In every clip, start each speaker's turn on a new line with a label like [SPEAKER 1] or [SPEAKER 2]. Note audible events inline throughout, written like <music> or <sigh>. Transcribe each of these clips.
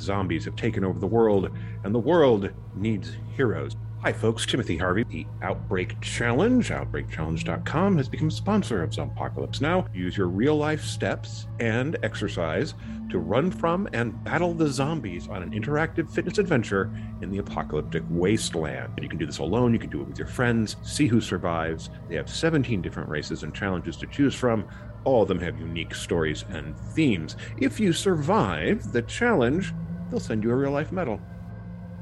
[SPEAKER 1] Zombies have taken over the world, and the world needs heroes. Hi, folks. Timothy Harvey. The Outbreak Challenge, OutbreakChallenge.com, has become a sponsor of Zompocalypse Now. Use your real life steps and exercise to run from and battle the zombies on an interactive fitness adventure in the apocalyptic wasteland. You can do this alone, you can do it with your friends, see who survives. They have 17 different races and challenges to choose from. All of them have unique stories and themes. If you survive the challenge, they'll send you a real life medal.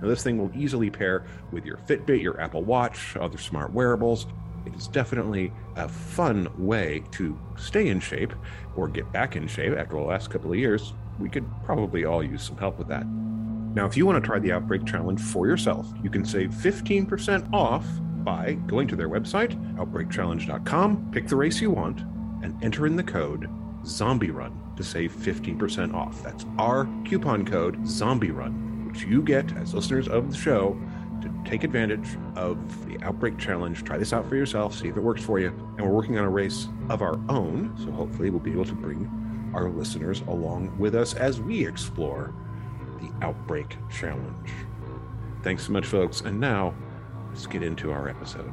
[SPEAKER 1] Now, this thing will easily pair with your Fitbit, your Apple Watch, other smart wearables. It is definitely a fun way to stay in shape or get back in shape after the last couple of years. We could probably all use some help with that. Now, if you want to try the Outbreak Challenge for yourself, you can save 15% off by going to their website, outbreakchallenge.com, pick the race you want, and enter in the code Zombie Run to save 15% off. That's our coupon code Zombie Run which you get as listeners of the show to take advantage of the Outbreak Challenge. Try this out for yourself, see if it works for you. And we're working on a race of our own, so hopefully we'll be able to bring our listeners along with us as we explore the Outbreak Challenge. Thanks so much, folks. And now, let's get into our episode.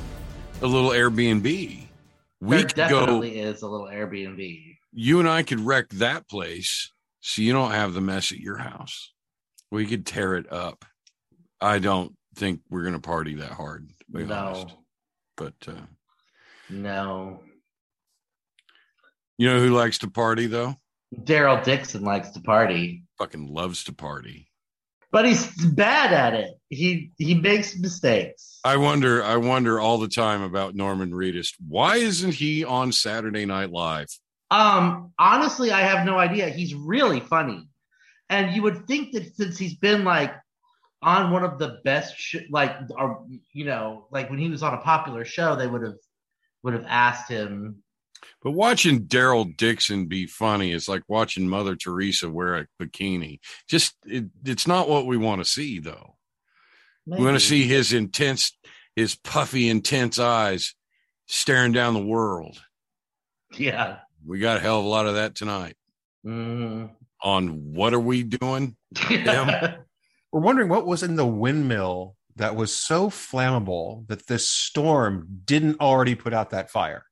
[SPEAKER 2] a little Airbnb. We
[SPEAKER 3] there
[SPEAKER 2] could go.
[SPEAKER 3] definitely is a little Airbnb.
[SPEAKER 2] You and I could wreck that place, so you don't have the mess at your house. We could tear it up. I don't think we're gonna party that hard. To be
[SPEAKER 3] No.
[SPEAKER 2] honest. But uh,
[SPEAKER 3] No.
[SPEAKER 2] you know who likes to party though?
[SPEAKER 3] Daryl Dixon likes to party,
[SPEAKER 2] Fucking loves to party.
[SPEAKER 3] but he's bad at it. He he makes mistakes.
[SPEAKER 2] I wonder. I wonder all the time about Norman Reedus. Why isn't he on Saturday Night Live?
[SPEAKER 3] Um, honestly, I have no idea. He's really funny, and you would think that since he's been like on one of the best, sh- like, or you know, like when he was on a popular show, they would have would have asked him.
[SPEAKER 2] But watching Daryl Dixon be funny is like watching Mother Teresa wear a bikini. Just it, it's not what we want to see, though. We want
[SPEAKER 3] Maybe.
[SPEAKER 2] to see his intense, his puffy, intense eyes staring down the world.
[SPEAKER 3] yeah.
[SPEAKER 2] We got a hell of a lot of that tonight.
[SPEAKER 3] Mm.
[SPEAKER 2] On what are we doing? <laughs>
[SPEAKER 1] We're wondering what was in the windmill that was so flammable that this storm didn't already put out that fire.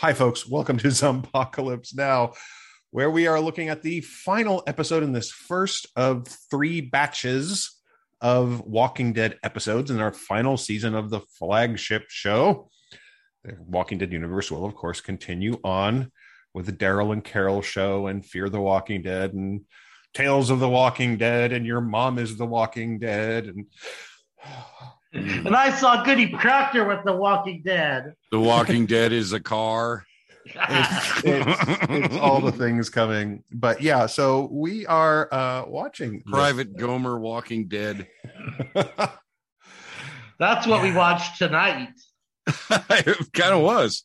[SPEAKER 1] Hi, folks. Welcome to Zompocalypse Now, where we are looking at the final episode in this first of three batches of Walking Dead episodes in our final season of the flagship show. The Walking Dead universe will, of course, continue on with the Daryl and Carol show and Fear the Walking Dead and Tales of the Walking Dead and Your Mom is the Walking Dead and <sighs>
[SPEAKER 3] and I saw Goody Proctor with The Walking Dead.
[SPEAKER 2] The Walking Dead is a car.
[SPEAKER 1] It's, it's, it's all the things coming. But yeah, so we are uh watching this.
[SPEAKER 2] Private Gomer Walking Dead. <laughs>
[SPEAKER 3] That's what we watched tonight. <laughs>
[SPEAKER 2] it kind of was.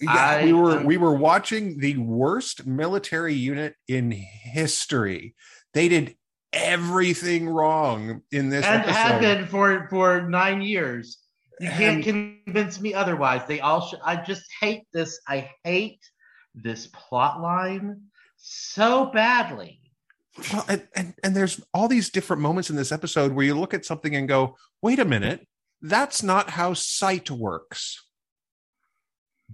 [SPEAKER 1] Yeah,
[SPEAKER 3] I-
[SPEAKER 1] we were we were watching the worst military unit in history. They did everything wrong in this
[SPEAKER 3] and
[SPEAKER 1] episode.
[SPEAKER 3] have been for for nine years. You can't
[SPEAKER 1] And-
[SPEAKER 3] convince me otherwise. They all should. I just hate this. I hate this plot line so badly.
[SPEAKER 1] Well, and, and and there's all these different moments in this episode where you look at something and go, "Wait a minute, that's not how sight works."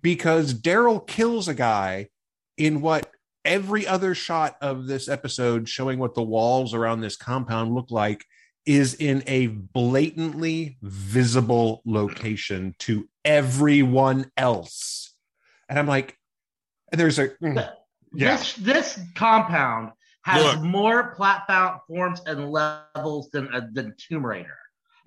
[SPEAKER 1] Because Daryl kills a guy in what every other shot of this episode showing what the walls around this compound look like is in a blatantly visible location to everyone else. And I'm like, and there's a mm, yeah.
[SPEAKER 3] This this compound has
[SPEAKER 2] Look.
[SPEAKER 3] more platforms and levels than uh, than Tomb Raider.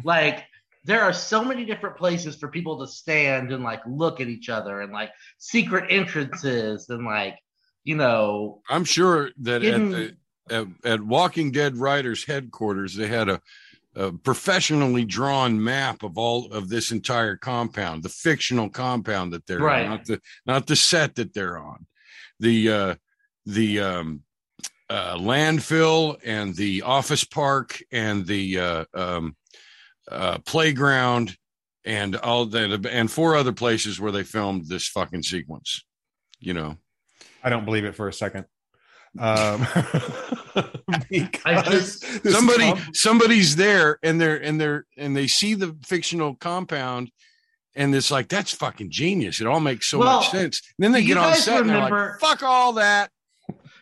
[SPEAKER 3] Like there are so many different places for people to stand and like look at each other and like secret entrances and like you know
[SPEAKER 2] I'm sure that
[SPEAKER 3] In-
[SPEAKER 2] at, the, at at Walking Dead writers headquarters they had a, a professionally drawn map of all of this entire compound, the fictional compound that they're
[SPEAKER 3] Right.
[SPEAKER 2] on, not the not the set that they're on, the uh, the um, uh, landfill and the office park and the uh, um, uh, playground and all that and four other places where they filmed this fucking sequence. You know.
[SPEAKER 1] I don't believe it for a second. Um, <laughs> because
[SPEAKER 2] somebody
[SPEAKER 1] com-
[SPEAKER 2] somebody's there and they're and they're and they see the fictional compound and it's like that's fucking genius. It all makes so
[SPEAKER 3] Well,
[SPEAKER 2] much sense. And then they get on
[SPEAKER 3] guys
[SPEAKER 2] set and they're
[SPEAKER 3] remember-
[SPEAKER 2] like fuck all that.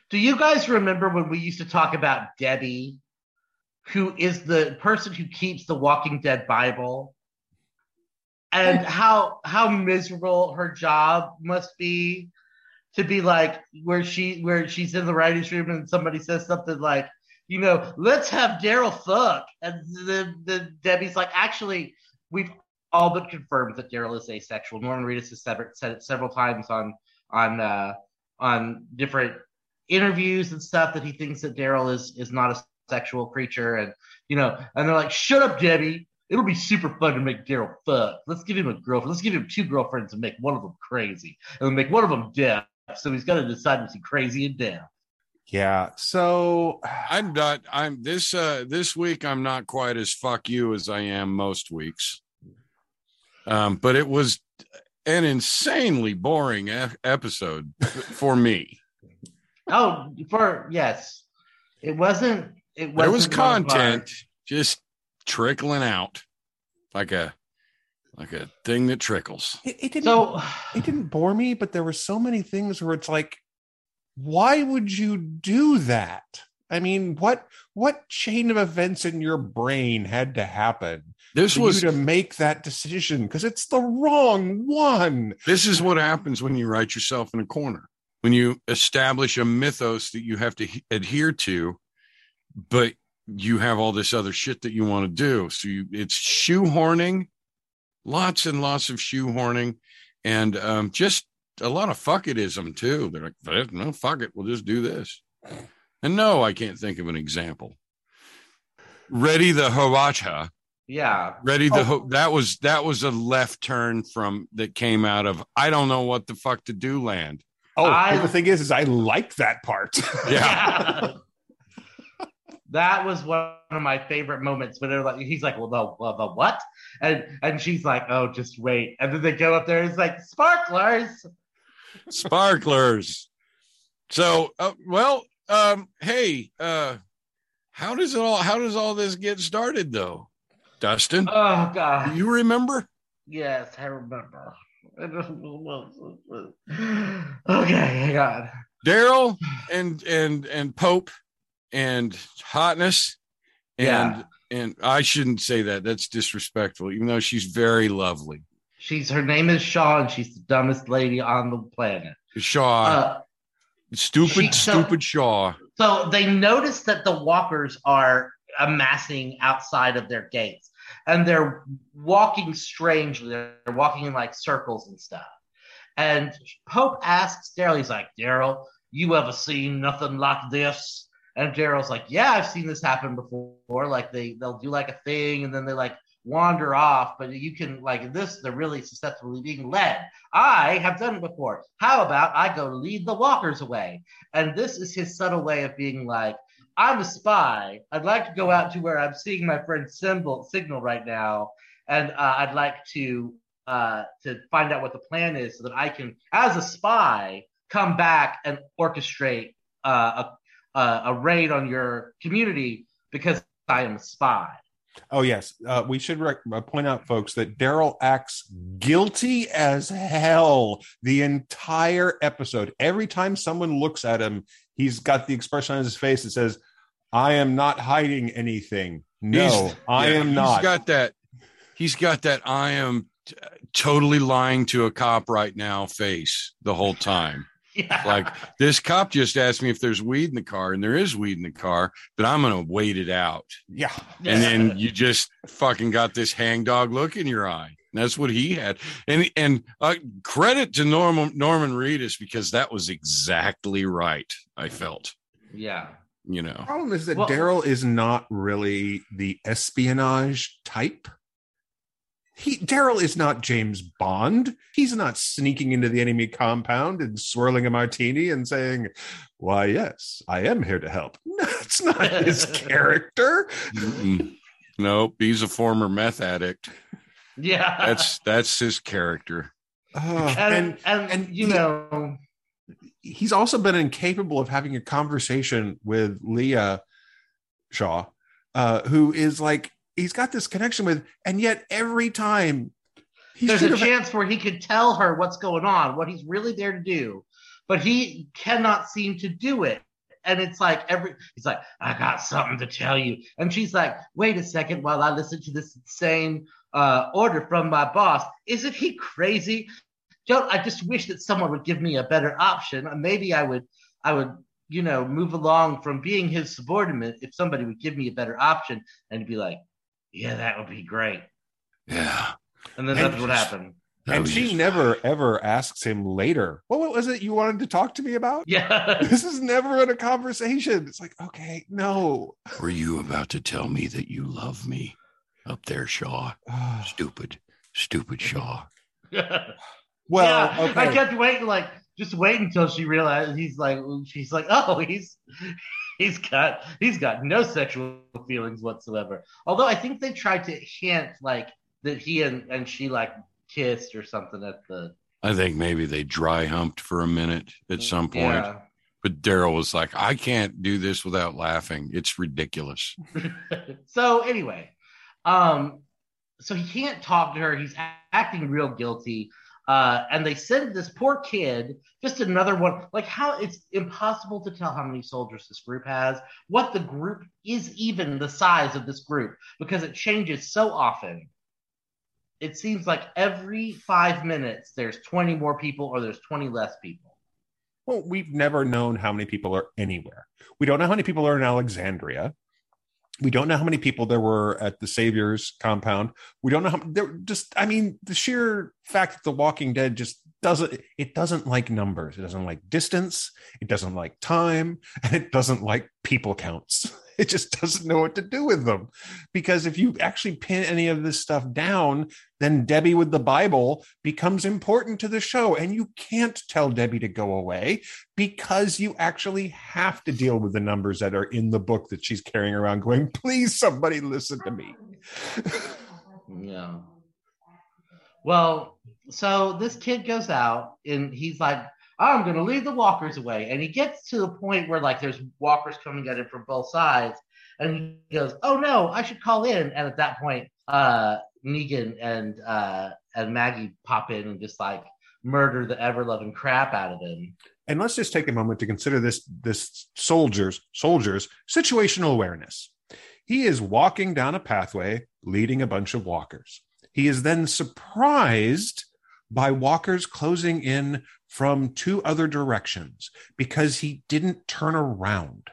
[SPEAKER 3] Do you guys remember when we used to talk about Debbie, who is the person who keeps the Walking Dead Bible, and how how miserable her job must be to be like where she where she's in the writers' room and somebody says something like, you know, let's have Daryl fuck, and the the Debbie's like, actually, we've all but confirmed that Daryl is asexual. Norman Reedus has said it, said it several times on on uh, on different interviews and stuff that he thinks that Daryl is is not a sexual creature, and you know, and they're like, "Shut up, Debbie! It'll be super fun to make Daryl fuck. Let's give him a girlfriend. Let's give him two girlfriends and make one of them crazy, and make one of them deaf. So he's got to decide between crazy and deaf."
[SPEAKER 1] yeah. So
[SPEAKER 2] i'm not i'm this uh this week i'm not quite as fuck you as i am most weeks um but it was an insanely boring e- episode for me <laughs>
[SPEAKER 3] Oh, for yes, it wasn't. It wasn't
[SPEAKER 2] there was
[SPEAKER 3] one of our-
[SPEAKER 2] content just trickling out like a like a thing that trickles
[SPEAKER 1] it, it didn't.
[SPEAKER 3] So
[SPEAKER 1] it didn't bore me, but there were so many things where it's like, why would you do that? I mean, what what chain of events in your brain had to happen
[SPEAKER 2] this
[SPEAKER 1] for
[SPEAKER 2] was
[SPEAKER 1] you to make that decision? Because it's the wrong one.
[SPEAKER 2] This is what happens when you write yourself in a corner. When you establish a mythos that you have to he- adhere to, but you have all this other shit that you want to do. So you, it's shoehorning, lots and lots of shoehorning, and um, just a lot of fuck itism too. They're like, no, fuck it, we'll just do this. And no, I can't think of an example. Ready the Hwacha
[SPEAKER 3] yeah,
[SPEAKER 2] ready the
[SPEAKER 3] Oh.
[SPEAKER 2] ho- that was that was a left turn from that came out of i don't know what the fuck to do land
[SPEAKER 1] Oh,
[SPEAKER 3] I-
[SPEAKER 1] the thing is, is I like that part.
[SPEAKER 2] yeah <laughs> <laughs>
[SPEAKER 3] that was one of my favorite moments when they're like, he's like, well, the, well, the what? And and she's like, oh, just wait. And then they go up there, it's like sparklers.
[SPEAKER 2] sparklers so uh, well um hey uh how does it all how does all this get started though dustin
[SPEAKER 3] Oh god,
[SPEAKER 2] you remember
[SPEAKER 3] yes, I remember. <laughs> okay, hang on.
[SPEAKER 2] daryl and and and pope and hotness and
[SPEAKER 3] Yeah.
[SPEAKER 2] and i shouldn't say that that's disrespectful even though she's very lovely
[SPEAKER 3] She's her name is Shaw, and she's the dumbest lady on the planet.
[SPEAKER 2] shaw
[SPEAKER 3] Uh,
[SPEAKER 2] stupid
[SPEAKER 3] she- so-
[SPEAKER 2] stupid shaw
[SPEAKER 3] So they notice that the walkers are amassing outside of their gates and they're walking strangely. They're walking in like circles and stuff. And Pope asks Daryl, he's like, Daryl, you ever seen nothing like this? And Daryl's like, Yeah, I've seen this happen before. Like they they'll do like a thing and then they like wander off, but you can like this, they're really susceptible to being led. I have done it before. How about I go lead the walkers away? And this is his subtle way of being like, I'm a spy. I'd like to go out to where I'm seeing my friend symbol signal right now, and uh, I'd like to uh, to find out what the plan is so that I can, as a spy, come back and orchestrate uh, a, a a raid on your community because I am a spy.
[SPEAKER 1] Oh yes, uh, we should rec- uh, point out, folks, that Daryl acts guilty as hell the entire episode. Every time someone looks at him, he's got the expression on his face that says, "I am not hiding anything. No,
[SPEAKER 2] He's-
[SPEAKER 1] I
[SPEAKER 2] yeah,
[SPEAKER 1] am not."
[SPEAKER 2] He's got that. He's got that. I am t- totally lying to a cop right now face the whole time.
[SPEAKER 3] Yeah.
[SPEAKER 2] Like this cop just asked me if there's weed in the car, and there is weed in the car, but I'm gonna wait it out.
[SPEAKER 1] Yeah.
[SPEAKER 2] And then you just fucking got this hangdog look in your eye. That's what he had. And and uh, credit to Norman Norman Reedus because that was exactly right. I felt,
[SPEAKER 3] yeah.
[SPEAKER 2] you know.
[SPEAKER 1] The problem is that
[SPEAKER 3] Well-
[SPEAKER 1] Daryl is not really the espionage type. He Daryl is not James Bond. He's not sneaking into the enemy compound and swirling a martini and saying, "Why, yes, I am here to help." <laughs> That's not his <laughs> character.
[SPEAKER 2] Mm-mm. Nope, he's a former meth addict.
[SPEAKER 3] Yeah.
[SPEAKER 2] That's that's his character.
[SPEAKER 1] Uh,
[SPEAKER 3] and,
[SPEAKER 1] and
[SPEAKER 3] and,
[SPEAKER 1] and
[SPEAKER 3] you
[SPEAKER 1] he-
[SPEAKER 3] know,
[SPEAKER 1] he's also been incapable of having a conversation with Leah Shaw, uh, who is like he's got this connection with, and yet every time he
[SPEAKER 3] there's a chance where he could tell her what's going on, what he's really there to do, but he cannot seem to do it. And it's like every he's like, I got something to tell you. And she's like, wait a second while I listen to this insane uh, order from my boss. Isn't he crazy? Don't I just wish that someone would give me a better option. Maybe I would I would, you know, move along from being his subordinate if somebody would give me a better option and be like, Yeah, that would be great.
[SPEAKER 2] Yeah.
[SPEAKER 3] And then
[SPEAKER 1] And
[SPEAKER 3] nothing would
[SPEAKER 2] just-
[SPEAKER 3] happen.
[SPEAKER 2] That
[SPEAKER 1] and she
[SPEAKER 2] just-
[SPEAKER 1] never ever asks him later. Well, what was it you wanted to talk to me about? <laughs>
[SPEAKER 3] Yeah.
[SPEAKER 1] This is never in a conversation. It's like, okay, no.
[SPEAKER 2] Were you about to tell me that you love me up there, Shaw? <sighs> Stupid, stupid Shaw. <laughs>
[SPEAKER 1] well,
[SPEAKER 3] yeah,
[SPEAKER 1] okay.
[SPEAKER 3] I kept waiting, like just wait until she realized he's like, she's like, oh, he's <laughs> he's got he's got no sexual feelings whatsoever. Although I think they tried to hint like that he and and she like kissed or something at the
[SPEAKER 2] I think maybe they dry humped for a minute at some point,
[SPEAKER 3] Yeah.
[SPEAKER 2] but Daryl was like, I can't do this without laughing. It's ridiculous. <laughs>
[SPEAKER 3] so anyway, um, so he can't talk to her. He's acting real guilty. Uh, and they send this poor kid, just another one. Like how it's impossible to tell how many soldiers this group has, what the group is, even the size of this group, because it changes so often. It seems like every five minutes there's 20 more people or there's 20 less people.
[SPEAKER 1] Well, we've never known how many people are anywhere. We don't know how many people are in Alexandria. We don't know how many people there were at the Savior's compound. We don't know how there just I mean, the sheer fact that the Walking Dead just doesn't it doesn't like numbers. It doesn't like distance, it doesn't like time, <laughs> and it doesn't like people counts. <laughs> <laughs> It just doesn't know what to do with them. Because if you actually pin any of this stuff down, then Debbie with the Bible becomes important to the show. And you can't tell Debbie to go away because you actually have to deal with the numbers that are in the book that she's carrying around, going, please, somebody listen to me. <laughs>
[SPEAKER 3] Yeah. Well, so this kid goes out and he's like, I'm going to lead the walkers away. And he gets to the point where, like, there's walkers coming at him from both sides. And he goes, Oh no, I should call in. And at that point, uh, Negan and uh, and Maggie pop in and just like murder the ever loving crap out of him.
[SPEAKER 1] and let's just take a moment to consider this this soldier's soldiers situational awareness he is walking down a pathway leading a bunch of walkers he is then surprised by walkers closing in from two other directions because he didn't turn around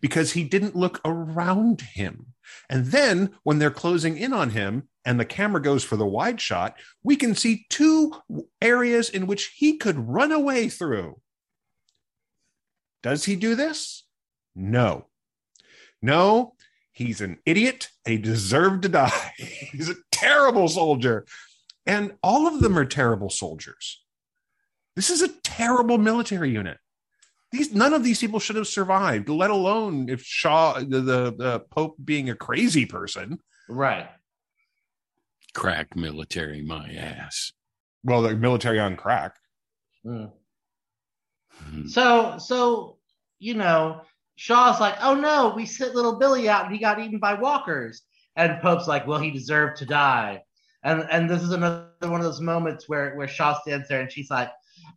[SPEAKER 1] because he didn't look around him and then when they're closing in on him and the camera goes for the wide shot, we can see two areas in which he could run away through. Does he do this? No. No, he's an idiot. He deserved to die. <laughs> he's a terrible soldier. And all of them are terrible soldiers. This is a terrible military unit. These none of these people should have survived, let alone if Shaw, the, the, the Pope being a crazy person.
[SPEAKER 3] Right.
[SPEAKER 2] Crack military, my ass.
[SPEAKER 1] Well, the military on crack.
[SPEAKER 3] Mm.
[SPEAKER 2] Mhm.
[SPEAKER 3] So, so you know, Shaw's like, "Oh no, we sent little Billy out and he got eaten by walkers." And Pope's like, "Well, he deserved to die." And and this is another one of those moments where where Shaw stands there and she's like,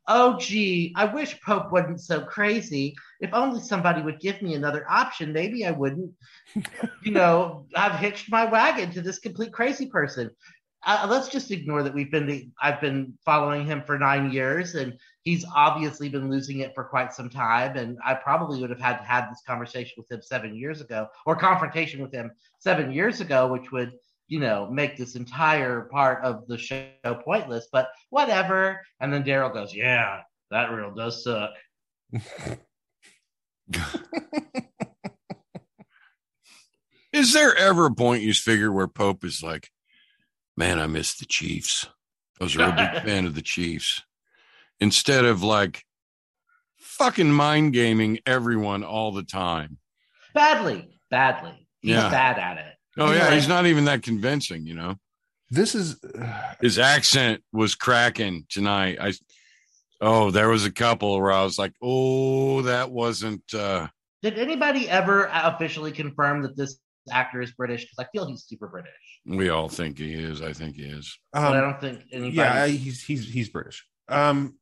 [SPEAKER 3] "Oh gee, I wish Pope wasn't so crazy. If only somebody would give me another option, maybe I wouldn't, <laughs> you know, I've hitched my wagon to this complete crazy person." uh, let's just ignore that we've been the, I've been following him for nine years, and he's obviously been losing it for quite some time. And I probably would have had had this conversation with him seven years ago, or confrontation with him seven years ago, which would you know make this entire part of the show pointless. But whatever. And then Daryl goes, "Yeah, that reel does suck." <laughs>
[SPEAKER 2] Is there ever a point you figure where Pope is like, man, I miss the Chiefs. I was a real big fan of the Chiefs. Instead of like fucking mind gaming everyone all the time.
[SPEAKER 3] Badly, badly. He's
[SPEAKER 2] Yeah.
[SPEAKER 3] bad at it.
[SPEAKER 2] Oh yeah, he's not even that convincing, you know.
[SPEAKER 1] This is
[SPEAKER 2] His accent was cracking tonight. I oh, there was a couple where I was like, oh, that wasn't uh
[SPEAKER 3] Did anybody ever officially confirm that this actor is British? Because I feel he's super British,
[SPEAKER 2] we all think he is. I think he is.
[SPEAKER 3] but I
[SPEAKER 1] um,
[SPEAKER 3] don't think anybody.
[SPEAKER 1] yeah, he's he's he's British. Um,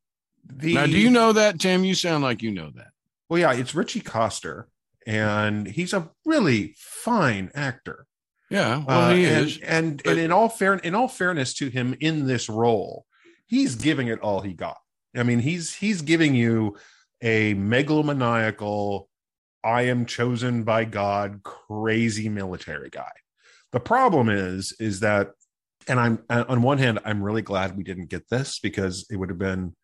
[SPEAKER 1] the
[SPEAKER 2] Now, do you know that, Tim? You sound like you know that.
[SPEAKER 1] Well, yeah, it's Ritchie Coster, and he's a really fine actor.
[SPEAKER 2] Yeah, well,
[SPEAKER 1] Uh,
[SPEAKER 2] he
[SPEAKER 1] and,
[SPEAKER 2] is.
[SPEAKER 1] and
[SPEAKER 2] but-
[SPEAKER 1] and in all fair in all fairness to him in this role, he's giving it all he got. I mean, he's he's giving you a megalomaniacal, I am chosen by God, crazy military guy. The problem is, is that, and I'm on one hand, I'm really glad we didn't get this because it would have been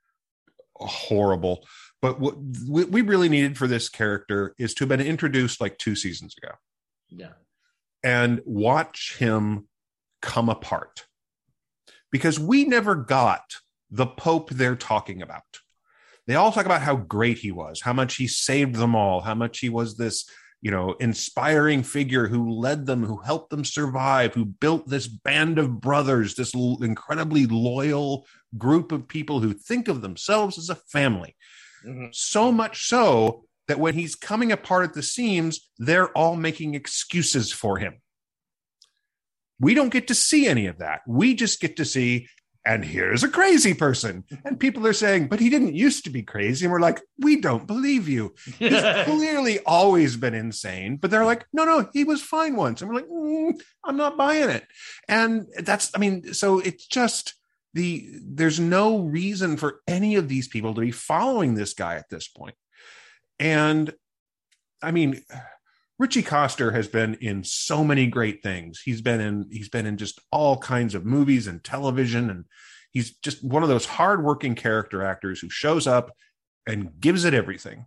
[SPEAKER 1] horrible. But what we we really needed for this character is to have been introduced like two seasons ago
[SPEAKER 3] Yeah.
[SPEAKER 1] And watch him come apart. Because we never got the pope they're talking about. They all talk about how great he was how much he saved them all how much he was this you know inspiring figure who led them who helped them survive who built this band of brothers this incredibly loyal group of people who think of themselves as a family.
[SPEAKER 3] Mhm.
[SPEAKER 1] so much so that when he's coming apart at the seams, they're all making excuses for him. We don't get to see any of that. We just get to see, and here's a crazy person. And people are saying, but he didn't used to be crazy. And we're like, we don't believe you. He's <laughs> clearly always been insane. But they're like, no, no, he was fine once. And we're like, "Mm, I'm not buying it. And that's, I mean, so it's just the, there's no reason for any of these people to be following this guy at this point. And I mean, Ritchie Coster has been in so many great things. He's been in he's been in just all kinds of movies and television and he's just one of those hardworking character actors who shows up and gives it everything.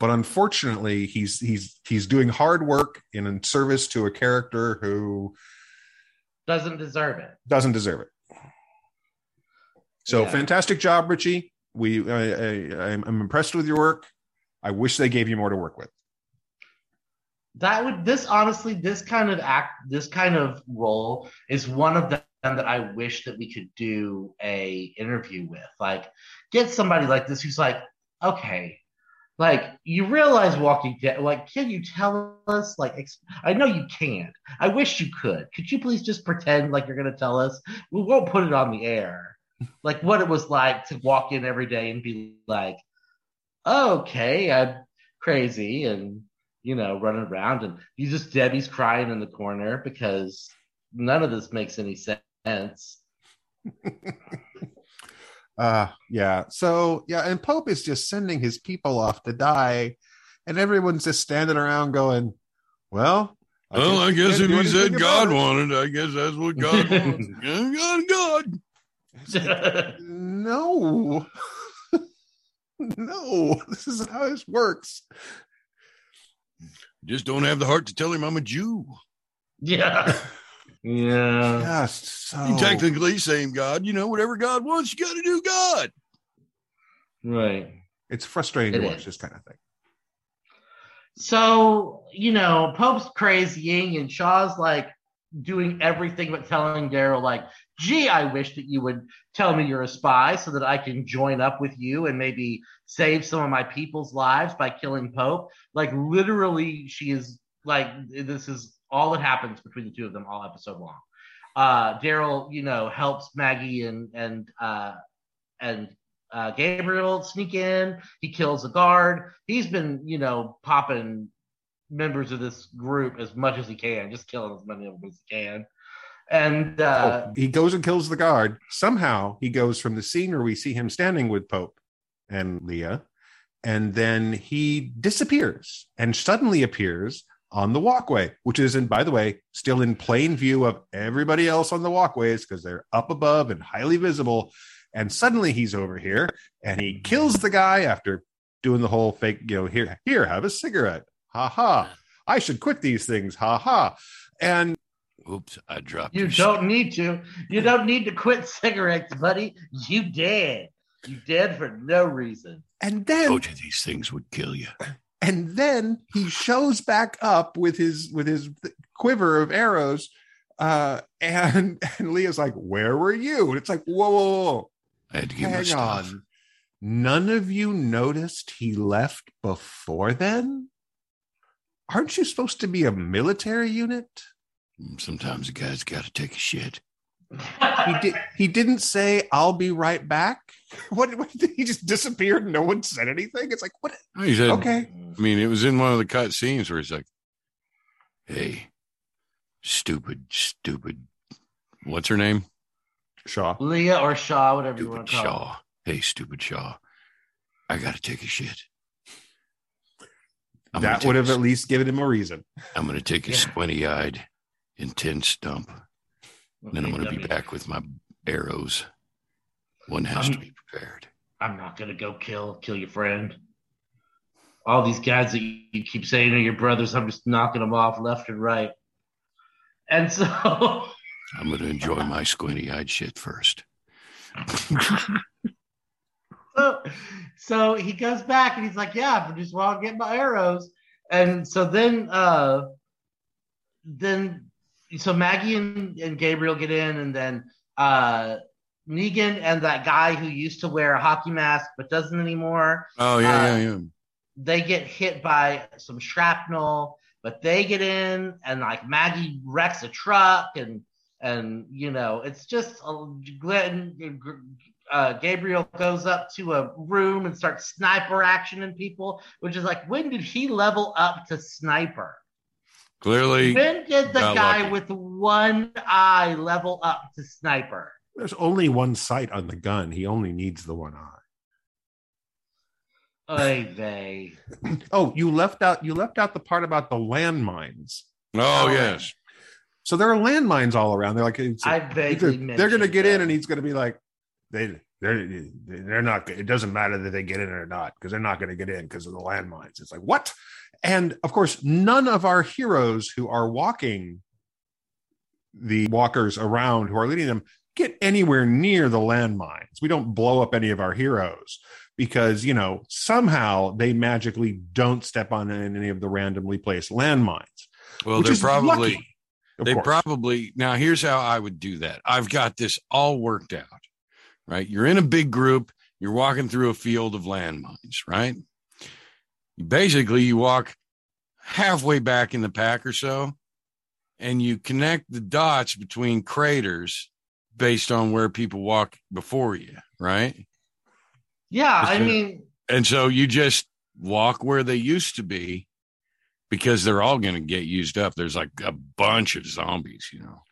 [SPEAKER 1] But unfortunately, he's he's he's doing hard work in service to a character who
[SPEAKER 3] Doesn't deserve it.
[SPEAKER 1] doesn't deserve it. So
[SPEAKER 3] Yeah.
[SPEAKER 1] fantastic job, Ritchie. We I, I, I'm, I'm impressed with your work. I wish they gave you more to work with.
[SPEAKER 3] that would this honestly this kind of act this kind of role is one of them that i wish that we could do a interview with. Like get somebody like this who's like okay like you realize walking dead like can you tell us like ex- i know you can't i wish you could. Could you please just pretend like you're going to tell us? We won't put it on the air like what it was like to walk in every day and be like okay i'm crazy and you know, running around and you just Debbie's crying in the corner because none of this makes any sense. <laughs>
[SPEAKER 1] Uh yeah. So yeah, and Pope is just sending his people off to die, and everyone's just standing around going, Well,
[SPEAKER 2] Well, I guess if he said God
[SPEAKER 1] it."
[SPEAKER 2] wanted, I guess that's what God wants. <laughs> Yeah, God, God.
[SPEAKER 1] No. no, this isn't how this works.
[SPEAKER 2] Just don't have the heart to tell him I'm a Jew.
[SPEAKER 3] yeah. Yeah.
[SPEAKER 1] Just so
[SPEAKER 2] You technically same God, you know, whatever God wants, you got to do God.
[SPEAKER 3] Right.
[SPEAKER 1] it's frustrating
[SPEAKER 3] It
[SPEAKER 1] to watch
[SPEAKER 3] is.
[SPEAKER 1] this kind of thing.
[SPEAKER 3] So, you know, Pope's crazying and Shaw's like doing everything but telling Daryl, like, gee, I wish that you would tell me you're a spy so that I can join up with you and maybe save some of my people's lives by killing Pope. Like, literally, she is like, this is all that happens between the two of them all episode long. Uh, Daryl, you know, helps Maggie and, and, uh, and uh, Gabriel sneak in. He kills a guard. He's been, you know, popping members of this group as much as he can, just killing as many of them as he can. And uh,
[SPEAKER 1] Oh, he goes and kills the guard. Somehow he goes from the scene where we see him standing with Pope and Leah, and then he disappears and suddenly appears on the walkway, which is, and by the way, still in plain view of everybody else on the walkways because they're up above and highly visible. And suddenly he's over here and he kills the guy after doing the whole fake, you know, here, here, have a cigarette. Ha ha. I should quit these things. Ha ha. And
[SPEAKER 2] Oops, I dropped.
[SPEAKER 3] you don't need to. You don't need to quit <laughs> cigarettes, buddy. You dead. You dead for no reason.
[SPEAKER 1] and then
[SPEAKER 2] Told you these things would kill you. <clears throat>
[SPEAKER 1] and then he shows back up with his with his quiver of arrows uh and <laughs> and leah's like where were you and it's like whoa whoa whoa
[SPEAKER 2] I had to get my
[SPEAKER 1] hang
[SPEAKER 2] stuff.
[SPEAKER 1] on none of you noticed he left before then aren't you supposed to be a military unit
[SPEAKER 2] Sometimes a guy's got to take a shit.
[SPEAKER 1] he did he didn't say i'll be right back <laughs> what, what <laughs> he just disappeared and no one said anything it's like what
[SPEAKER 2] He said,
[SPEAKER 1] okay
[SPEAKER 2] I mean, it was in one of the cut scenes where he's like, "Hey, stupid, stupid, what's her name?
[SPEAKER 1] shaw
[SPEAKER 3] Leah or Shaw, whatever you want to call it.
[SPEAKER 2] Shaw. Hey, stupid Shaw, I got to take a shit." I'm
[SPEAKER 1] that would have at least given him a reason
[SPEAKER 2] I'm going to take a
[SPEAKER 3] Yeah.
[SPEAKER 2] squinty-eyed, intense dump. Then I'm going to be back with my arrows. One has to
[SPEAKER 3] Um,
[SPEAKER 2] be prepared.
[SPEAKER 3] I'm not gonna go kill kill your friend. All these guys that you, keep saying are your brothers, I'm just knocking them off left and right. And so, <laughs>
[SPEAKER 2] I'm going to enjoy my squinty-eyed shit first. <laughs>
[SPEAKER 3] so, so he goes back and he's like, "Yeah, I just want to get my arrows." And so then, uh, then, so Maggie and, and Gabriel get in, and then uh, Negan and that guy who used to wear a hockey mask but doesn't anymore.
[SPEAKER 2] Oh yeah,
[SPEAKER 3] Uh,
[SPEAKER 2] yeah, yeah.
[SPEAKER 3] they get hit by some shrapnel, but they get in and like Maggie wrecks a truck and and you know it's just a, Glenn, uh, Gabriel goes up to a room and starts sniper action in people, which is like when did he level up to sniper?
[SPEAKER 2] Clearly,
[SPEAKER 3] When did the guy
[SPEAKER 2] lucky.
[SPEAKER 3] with one eye level up to sniper?
[SPEAKER 1] There's only one sight on the gun. He only needs the one eye.
[SPEAKER 3] Oy vey. <laughs>
[SPEAKER 1] Oh, you left out you left out the part about the landmines.
[SPEAKER 2] oh
[SPEAKER 3] Oh,
[SPEAKER 2] yes,
[SPEAKER 1] So there are landmines all around. They're like it's,
[SPEAKER 3] I
[SPEAKER 1] either-
[SPEAKER 3] vaguely
[SPEAKER 1] they're going to
[SPEAKER 3] mentioned
[SPEAKER 1] get in, and he's going to be like, they they're they're not. It doesn't matter that they get in or not because they're not going to get in because of the landmines. It's like what? And of course, none of our heroes who are walking the walkers around who are leading them get anywhere near the landmines. We don't blow up any of our heroes because you know somehow they magically don't step on any of the randomly placed landmines.
[SPEAKER 2] well they're probably
[SPEAKER 1] lucky,
[SPEAKER 2] they
[SPEAKER 1] course.
[SPEAKER 2] probably now here's how I would do that. I've got this all worked out. Right, you're in a big group. You're walking through a field of landmines. Right, basically you walk halfway back in the pack or so, and you connect the dots between craters based on where people walk before you. Right.
[SPEAKER 3] Yeah, I mean,
[SPEAKER 2] And so you just walk where they used to be because they're all going to get used up. There's like a bunch of zombies, you know.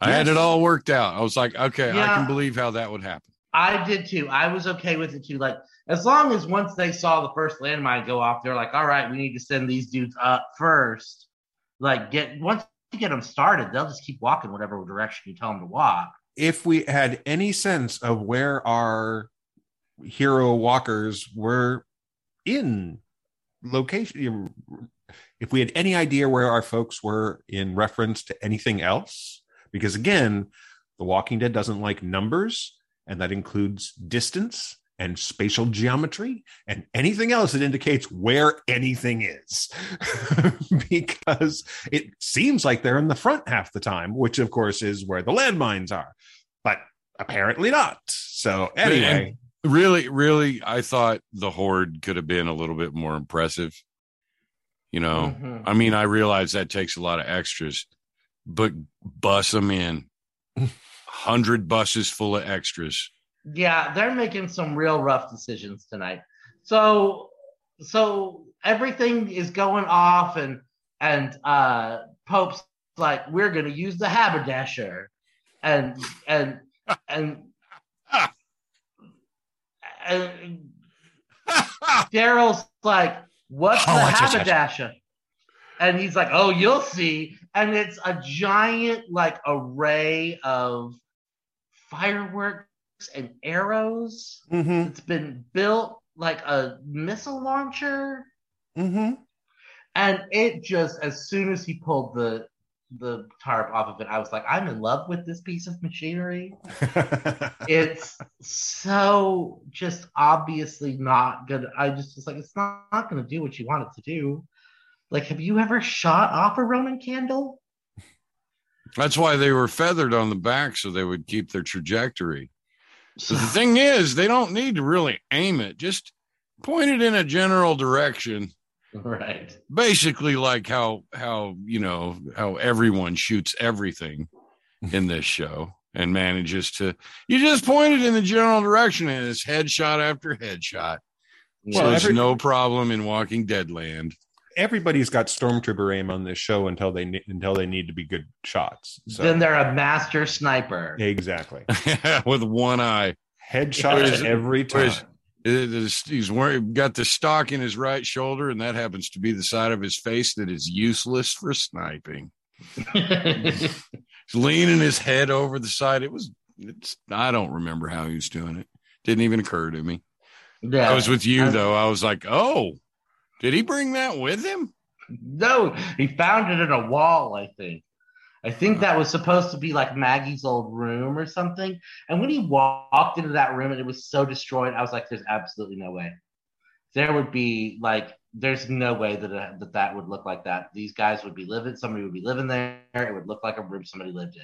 [SPEAKER 2] I had it all worked out. I was like, okay, I can believe how that would happen.
[SPEAKER 3] I did too. I was okay with it too. Like as long as once they saw the first landmine go off, they're like, "All right, we need to send these dudes up first. Like get once you get them started, they'll just keep walking whatever direction you tell them to walk.
[SPEAKER 1] if we had any sense of where our hero walkers were in location if we had any idea where our folks were in reference to anything else because again the walking dead doesn't like numbers and that includes distance and spatial geometry and anything else that indicates where anything is <laughs> because it seems like they're in the front half the time which of course is where the landmines are but apparently not so anyway
[SPEAKER 2] Really, really, I thought the horde could have been a little bit more impressive. You know,
[SPEAKER 3] Mhm.
[SPEAKER 2] I mean, I realize that takes a lot of extras, but bus them in. <laughs> Hundred buses full of extras.
[SPEAKER 3] Yeah, they're making some real rough decisions tonight. So so everything is going off and and uh Pope's like, "We're gonna use the haberdasher," and and and <laughs> and Daryl's like, "What's
[SPEAKER 1] Oh,
[SPEAKER 3] the haberdasher?" And he's like, "Oh, you'll see." And it's a giant like array of fireworks and arrows.
[SPEAKER 1] Mm-hmm.
[SPEAKER 3] It's been built like a missile launcher,
[SPEAKER 1] Mm-hmm.
[SPEAKER 3] and it just as soon as he pulled the the tarp off of it, I was like, "I'm in love with this piece of machinery." <laughs> it's so just obviously not good. I just was like, it's not, not going to do what you want it to do. Like, have you ever shot off a Roman candle?
[SPEAKER 2] That's why they were feathered on the back so they would keep their trajectory. So the thing is, they don't need to really aim it, just point it in a general direction.
[SPEAKER 3] right.
[SPEAKER 2] Basically, like how how you know how everyone shoots everything <laughs> in this show and manages to you just point it in the general direction and it's headshot after headshot. so
[SPEAKER 1] Well,
[SPEAKER 2] it's
[SPEAKER 1] every-
[SPEAKER 2] no problem in Walking Dead land.
[SPEAKER 1] Everybody's got stormtrooper aim on this show until they ne- until they need to be good shots. So
[SPEAKER 3] Then they're a master sniper.
[SPEAKER 1] exactly <laughs>
[SPEAKER 2] with one eye.
[SPEAKER 1] headshots
[SPEAKER 2] Whereas-
[SPEAKER 1] every time.
[SPEAKER 2] It is- he's wearing got the stock in his right shoulder, and that happens to be the side of his face that is useless for sniping. <laughs> He's leaning his head over the side. It was. It's. I don't remember how he was doing it. Didn't even occur to me.
[SPEAKER 3] yeah.
[SPEAKER 2] I was with you
[SPEAKER 3] I-
[SPEAKER 2] though. I was like, oh, did he bring that with him?
[SPEAKER 3] No, he found it in a wall, I think. I think that was supposed to be like Maggie's old room or something. And when he walked into that room and it was so destroyed, I was like, there's absolutely no way. There would be like, there's no way that it, that, that would look like that. These guys would be living, somebody would be living there. It would look like a room somebody lived in.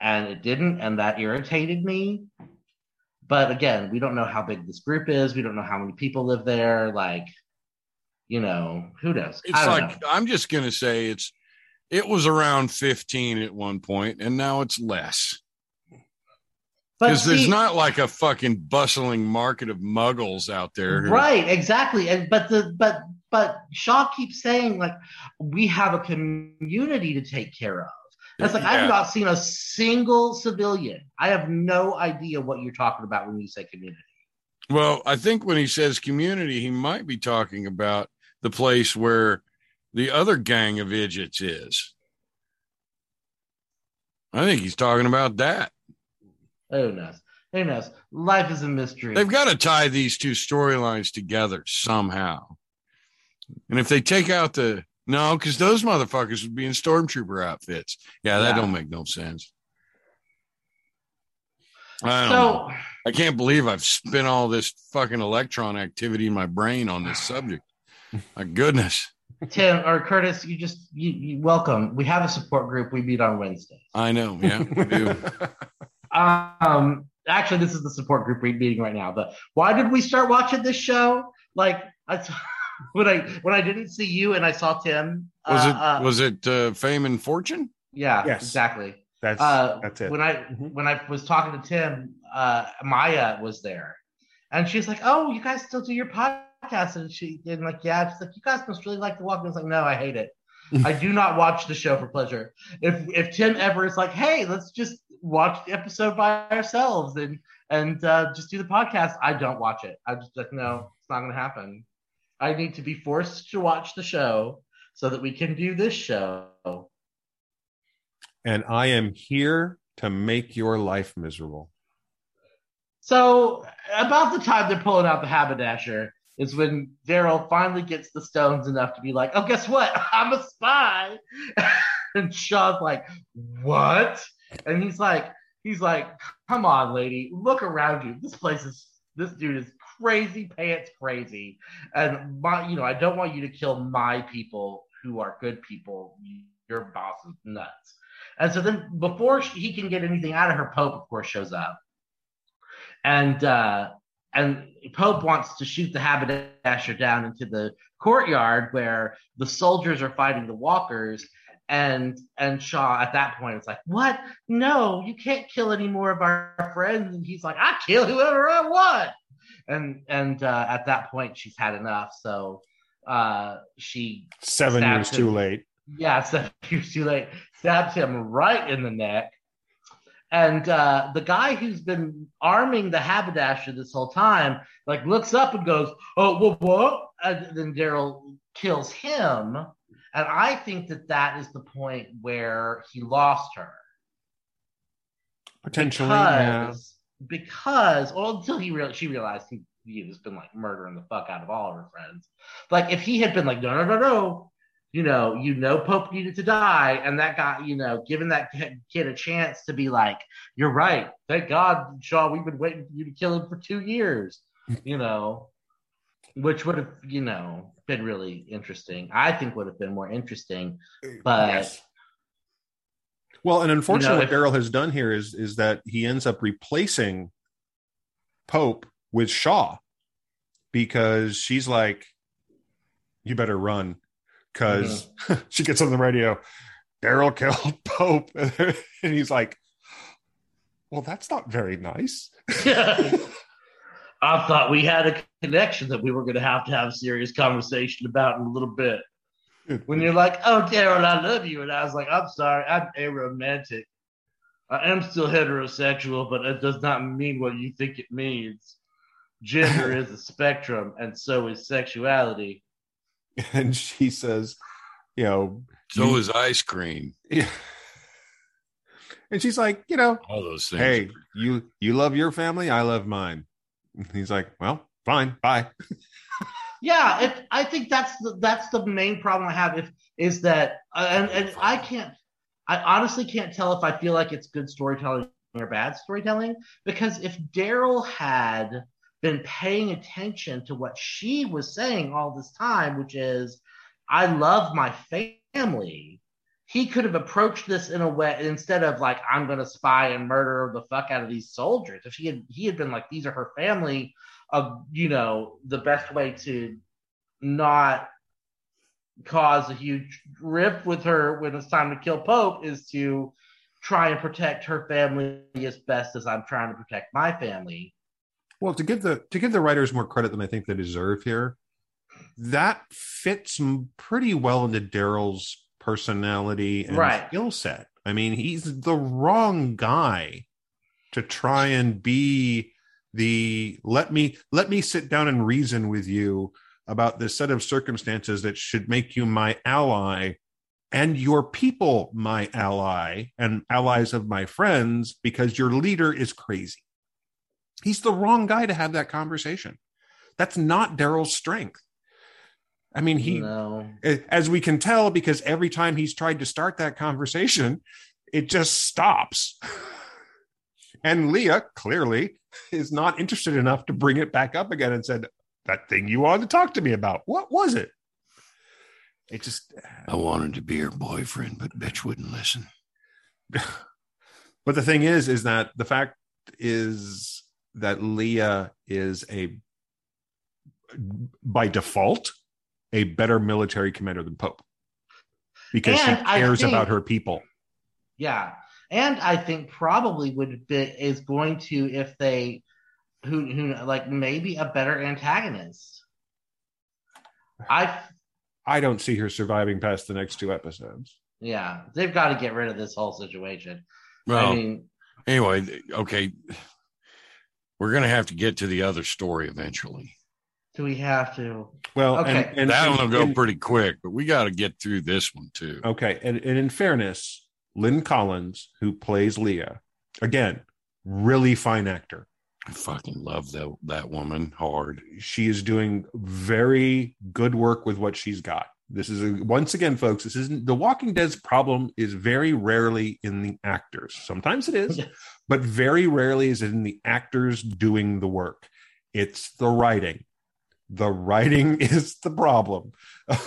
[SPEAKER 3] And it didn't. And that irritated me. But again, we don't know how big this group is. We don't know how many people live there. Like, you know, who knows?
[SPEAKER 2] It's like
[SPEAKER 3] know.
[SPEAKER 2] I'm just gonna say it's. It was around 15 at one point, and now it's less. Because there's not like a fucking bustling market of muggles out there. who-
[SPEAKER 3] right exactly and but the but but shaw keeps saying like we have a community to take care of that's like
[SPEAKER 2] Yeah.
[SPEAKER 3] i've not seen a single civilian i have no idea what you're talking about when you say community
[SPEAKER 2] Well, I think when he says community, he might be talking about the place where the other gang of idiots is. I think he's talking about that.
[SPEAKER 3] who knows who knows life is a mystery
[SPEAKER 2] They've got to tie these two storylines together somehow. And if they take out the no, because those motherfuckers would be in stormtrooper outfits. Yeah, that
[SPEAKER 3] Yeah.
[SPEAKER 2] don't make no sense. I don't
[SPEAKER 3] so
[SPEAKER 2] know. I can't believe I've spent all this fucking electron activity in my brain on this subject. My goodness.
[SPEAKER 3] tim or curtis you just you, you welcome we have a support group we meet on wednesdays
[SPEAKER 2] I know. Yeah. we do. <laughs>
[SPEAKER 3] Um, actually, this is the support group re- meeting right now. But why did we start watching this show? Like, I t- <laughs> when I when I didn't see you and I saw Tim.
[SPEAKER 2] Was
[SPEAKER 3] uh,
[SPEAKER 2] it
[SPEAKER 3] uh,
[SPEAKER 2] was it uh, fame and fortune?
[SPEAKER 3] yeah,
[SPEAKER 1] Yes.
[SPEAKER 3] exactly.
[SPEAKER 1] That's
[SPEAKER 3] Uh,
[SPEAKER 1] that's it.
[SPEAKER 3] When I
[SPEAKER 1] Mhm.
[SPEAKER 3] when I was talking to Tim, uh, Maya was there, and she's like, "Oh, you guys still do your podcast?" And she and like, "Yeah." She's like, "You guys must really like the walk." I was like, "No, I hate it. <laughs> I do not watch the show for pleasure. If if Tim ever is like, hey, let's just watch the episode by ourselves and and uh, just do the podcast, I don't watch it. I'm just like, no, it's not going to happen. I need to be forced to watch the show so that we can do this show.
[SPEAKER 1] and I am here to make your life miserable.
[SPEAKER 3] So about the time they're pulling out the haberdasher is when Daryl finally gets the stones enough to be like, oh, guess what? <laughs> I'm a spy. <laughs> and Shaw's like, what? And he's like, he's like, come on, lady, look around you. This place is, this dude is crazy pants crazy. And my, you know, I don't want you to kill my people who are good people. Your boss is nuts. And so then before he can get anything out of her, Pope, of course, shows up and uh, and Pope wants to shoot the haberdasher down into the courtyard where the soldiers are fighting the walkers. And and Shaw at that point is like, "What? No, you can't kill any more of our friends." And he's like, "I kill whoever I want." And and uh, at that point, she's had enough. So uh, she
[SPEAKER 1] Seven years
[SPEAKER 3] him.
[SPEAKER 1] too late.
[SPEAKER 3] Yeah, <laughs> seven years too late. Stabs him right in the neck. And uh, the guy who's been arming the haberdasher this whole time, like, looks up and goes, "Oh, what?" what? And then Daryl kills him. And I think that that is the point where he lost her.
[SPEAKER 1] Potentially, yeah.
[SPEAKER 3] because, because well, until he real she realized he he was been like murdering the fuck out of all of her friends. Like if he had been like, no, no, no, no, you know, you know, Pope needed to die, and that guy, you know, giving that kid kid a chance to be like, you're right, thank God, Shaw, we've been waiting for you to kill him for two years, you know, which would have, you know, been really interesting. I think would have been more interesting, but
[SPEAKER 1] Yes. Well, and unfortunately,
[SPEAKER 3] You know,
[SPEAKER 1] what Daryl has done here is is that he ends up replacing Pope with Shaw because she's like, "You better run," because mm-hmm. <laughs> she gets on the radio. Daryl killed <laughs> Pope, <laughs> and he's like, "Well, that's not very nice."
[SPEAKER 3] I thought we had a connection that we were going to have to have a serious conversation about in a little bit. When you're like, "Oh, Daryl, I love you," and I was like, "I'm sorry, I'm aromantic. I am still heterosexual, but it does not mean what you think it means. Gender is a spectrum, and so is sexuality." <laughs>
[SPEAKER 1] and she says, "You know."
[SPEAKER 2] So
[SPEAKER 1] you-
[SPEAKER 2] is ice cream.
[SPEAKER 1] Yeah. And she's like, you know,
[SPEAKER 2] All those things.
[SPEAKER 1] hey, you you love your family, I love mine. And He's like, well, fine, bye. <laughs>
[SPEAKER 3] Yeah, it, I think that's the that's the main problem I have. If is that, uh, and and I can't, I honestly can't tell if I feel like it's good storytelling or bad storytelling because if Daryl had been paying attention to what she was saying all this time, which is, I love my family. He could have approached this in a way instead of like I'm going to spy and murder the fuck out of these soldiers. If he had he had been like these are her family, uh, you know, the best way to not cause a huge rift with her when it's time to kill Pope is to try and protect her family as best as I'm trying to protect my family.
[SPEAKER 1] Well, to give the to give the writers more credit than I think they deserve here, that fits pretty well into Daryl's personality and
[SPEAKER 3] Right.
[SPEAKER 1] skill set. I mean, he's the wrong guy to try and be the let me let me sit down and reason with you about this set of circumstances that should make you my ally and your people my ally and allies of my friends because your leader is crazy. He's the wrong guy to have that conversation. That's not Daryl's strength. I mean, he,
[SPEAKER 3] no.
[SPEAKER 1] Eh, as we can tell, because every time he's tried to start that conversation, it just stops. <laughs> And Leah clearly is not interested enough to bring it back up again and said, That thing you wanted to talk to me about, what was it? It just,
[SPEAKER 2] I wanted to be your boyfriend, but bitch wouldn't listen. <laughs>
[SPEAKER 1] but the thing is, is that the fact is that Leah is a, by default, a better military commander than Pope because
[SPEAKER 3] And
[SPEAKER 1] she cares
[SPEAKER 3] think-
[SPEAKER 1] about her people.
[SPEAKER 3] Yeah. And I think probably would be is going to if they who who like maybe a better antagonist. I
[SPEAKER 1] I don't see her surviving past the next two episodes.
[SPEAKER 3] yeah, they've got to get rid of this whole situation.
[SPEAKER 2] Well,
[SPEAKER 3] I mean,
[SPEAKER 2] anyway, okay. We're going to have to get to the other story eventually.
[SPEAKER 3] do we have to?
[SPEAKER 1] Well,
[SPEAKER 3] Okay.
[SPEAKER 1] and, and
[SPEAKER 2] that one will go
[SPEAKER 1] and-
[SPEAKER 2] pretty quick, but we got to get through this one too.
[SPEAKER 1] Okay, and, and in fairness, Lynn Collins, who plays Leah, again, really fine actor.
[SPEAKER 2] I fucking love that that woman hard.
[SPEAKER 1] She is doing very good work with what she's got. This is a, once again, folks. This isn't the Walking Dead's problem. Is very rarely in the actors. Sometimes it is, <laughs> but very rarely is it in the actors doing the work. It's the writing. The writing <laughs> is the problem. <laughs>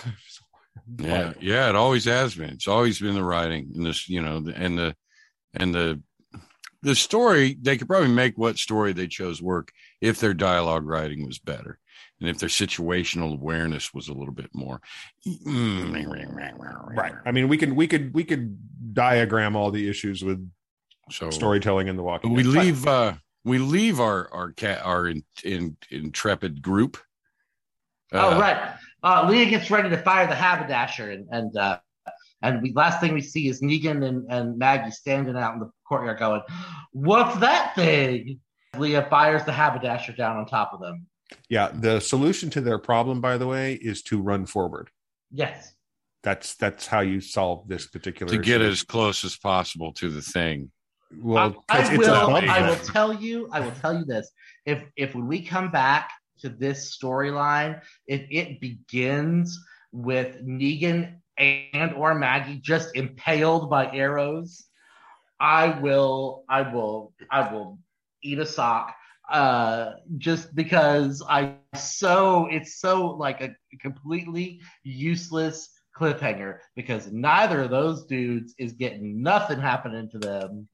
[SPEAKER 2] Yeah, yeah, it always has been. It's always been the writing and this, you know, and the and the the story. They could probably make what story they chose work if their dialogue writing was better and if their situational awareness was a little bit more.
[SPEAKER 1] right. I mean, we could we could we could diagram all the issues with
[SPEAKER 2] So
[SPEAKER 1] storytelling in the
[SPEAKER 2] But
[SPEAKER 1] Walking
[SPEAKER 2] we
[SPEAKER 1] Dead. But-
[SPEAKER 2] leave uh we leave our our cat our in, in, intrepid group.
[SPEAKER 3] oh
[SPEAKER 2] Uh,
[SPEAKER 3] right. Uh, Leah gets ready to fire the haberdasher, and and uh, And we last thing we see is Negan and, and Maggie standing out in the courtyard going, What's that thing? Leah fires the haberdasher down on top of them.
[SPEAKER 1] Yeah, the solution to their problem, by the way, is to run forward.
[SPEAKER 3] Yes.
[SPEAKER 1] That's that's how you solve this particular
[SPEAKER 2] to get
[SPEAKER 1] issue.
[SPEAKER 2] as close as possible to the thing.
[SPEAKER 1] well.
[SPEAKER 3] I,
[SPEAKER 1] 'cause
[SPEAKER 3] I will. I will tell you. I will tell you this. If if when we come back to this storyline, if it begins with Negan and or Maggie just impaled by arrows, I will. I will. I will eat a sock. Uh, just because I so it's so like a completely useless cliffhanger because neither of those dudes is getting nothing happening to them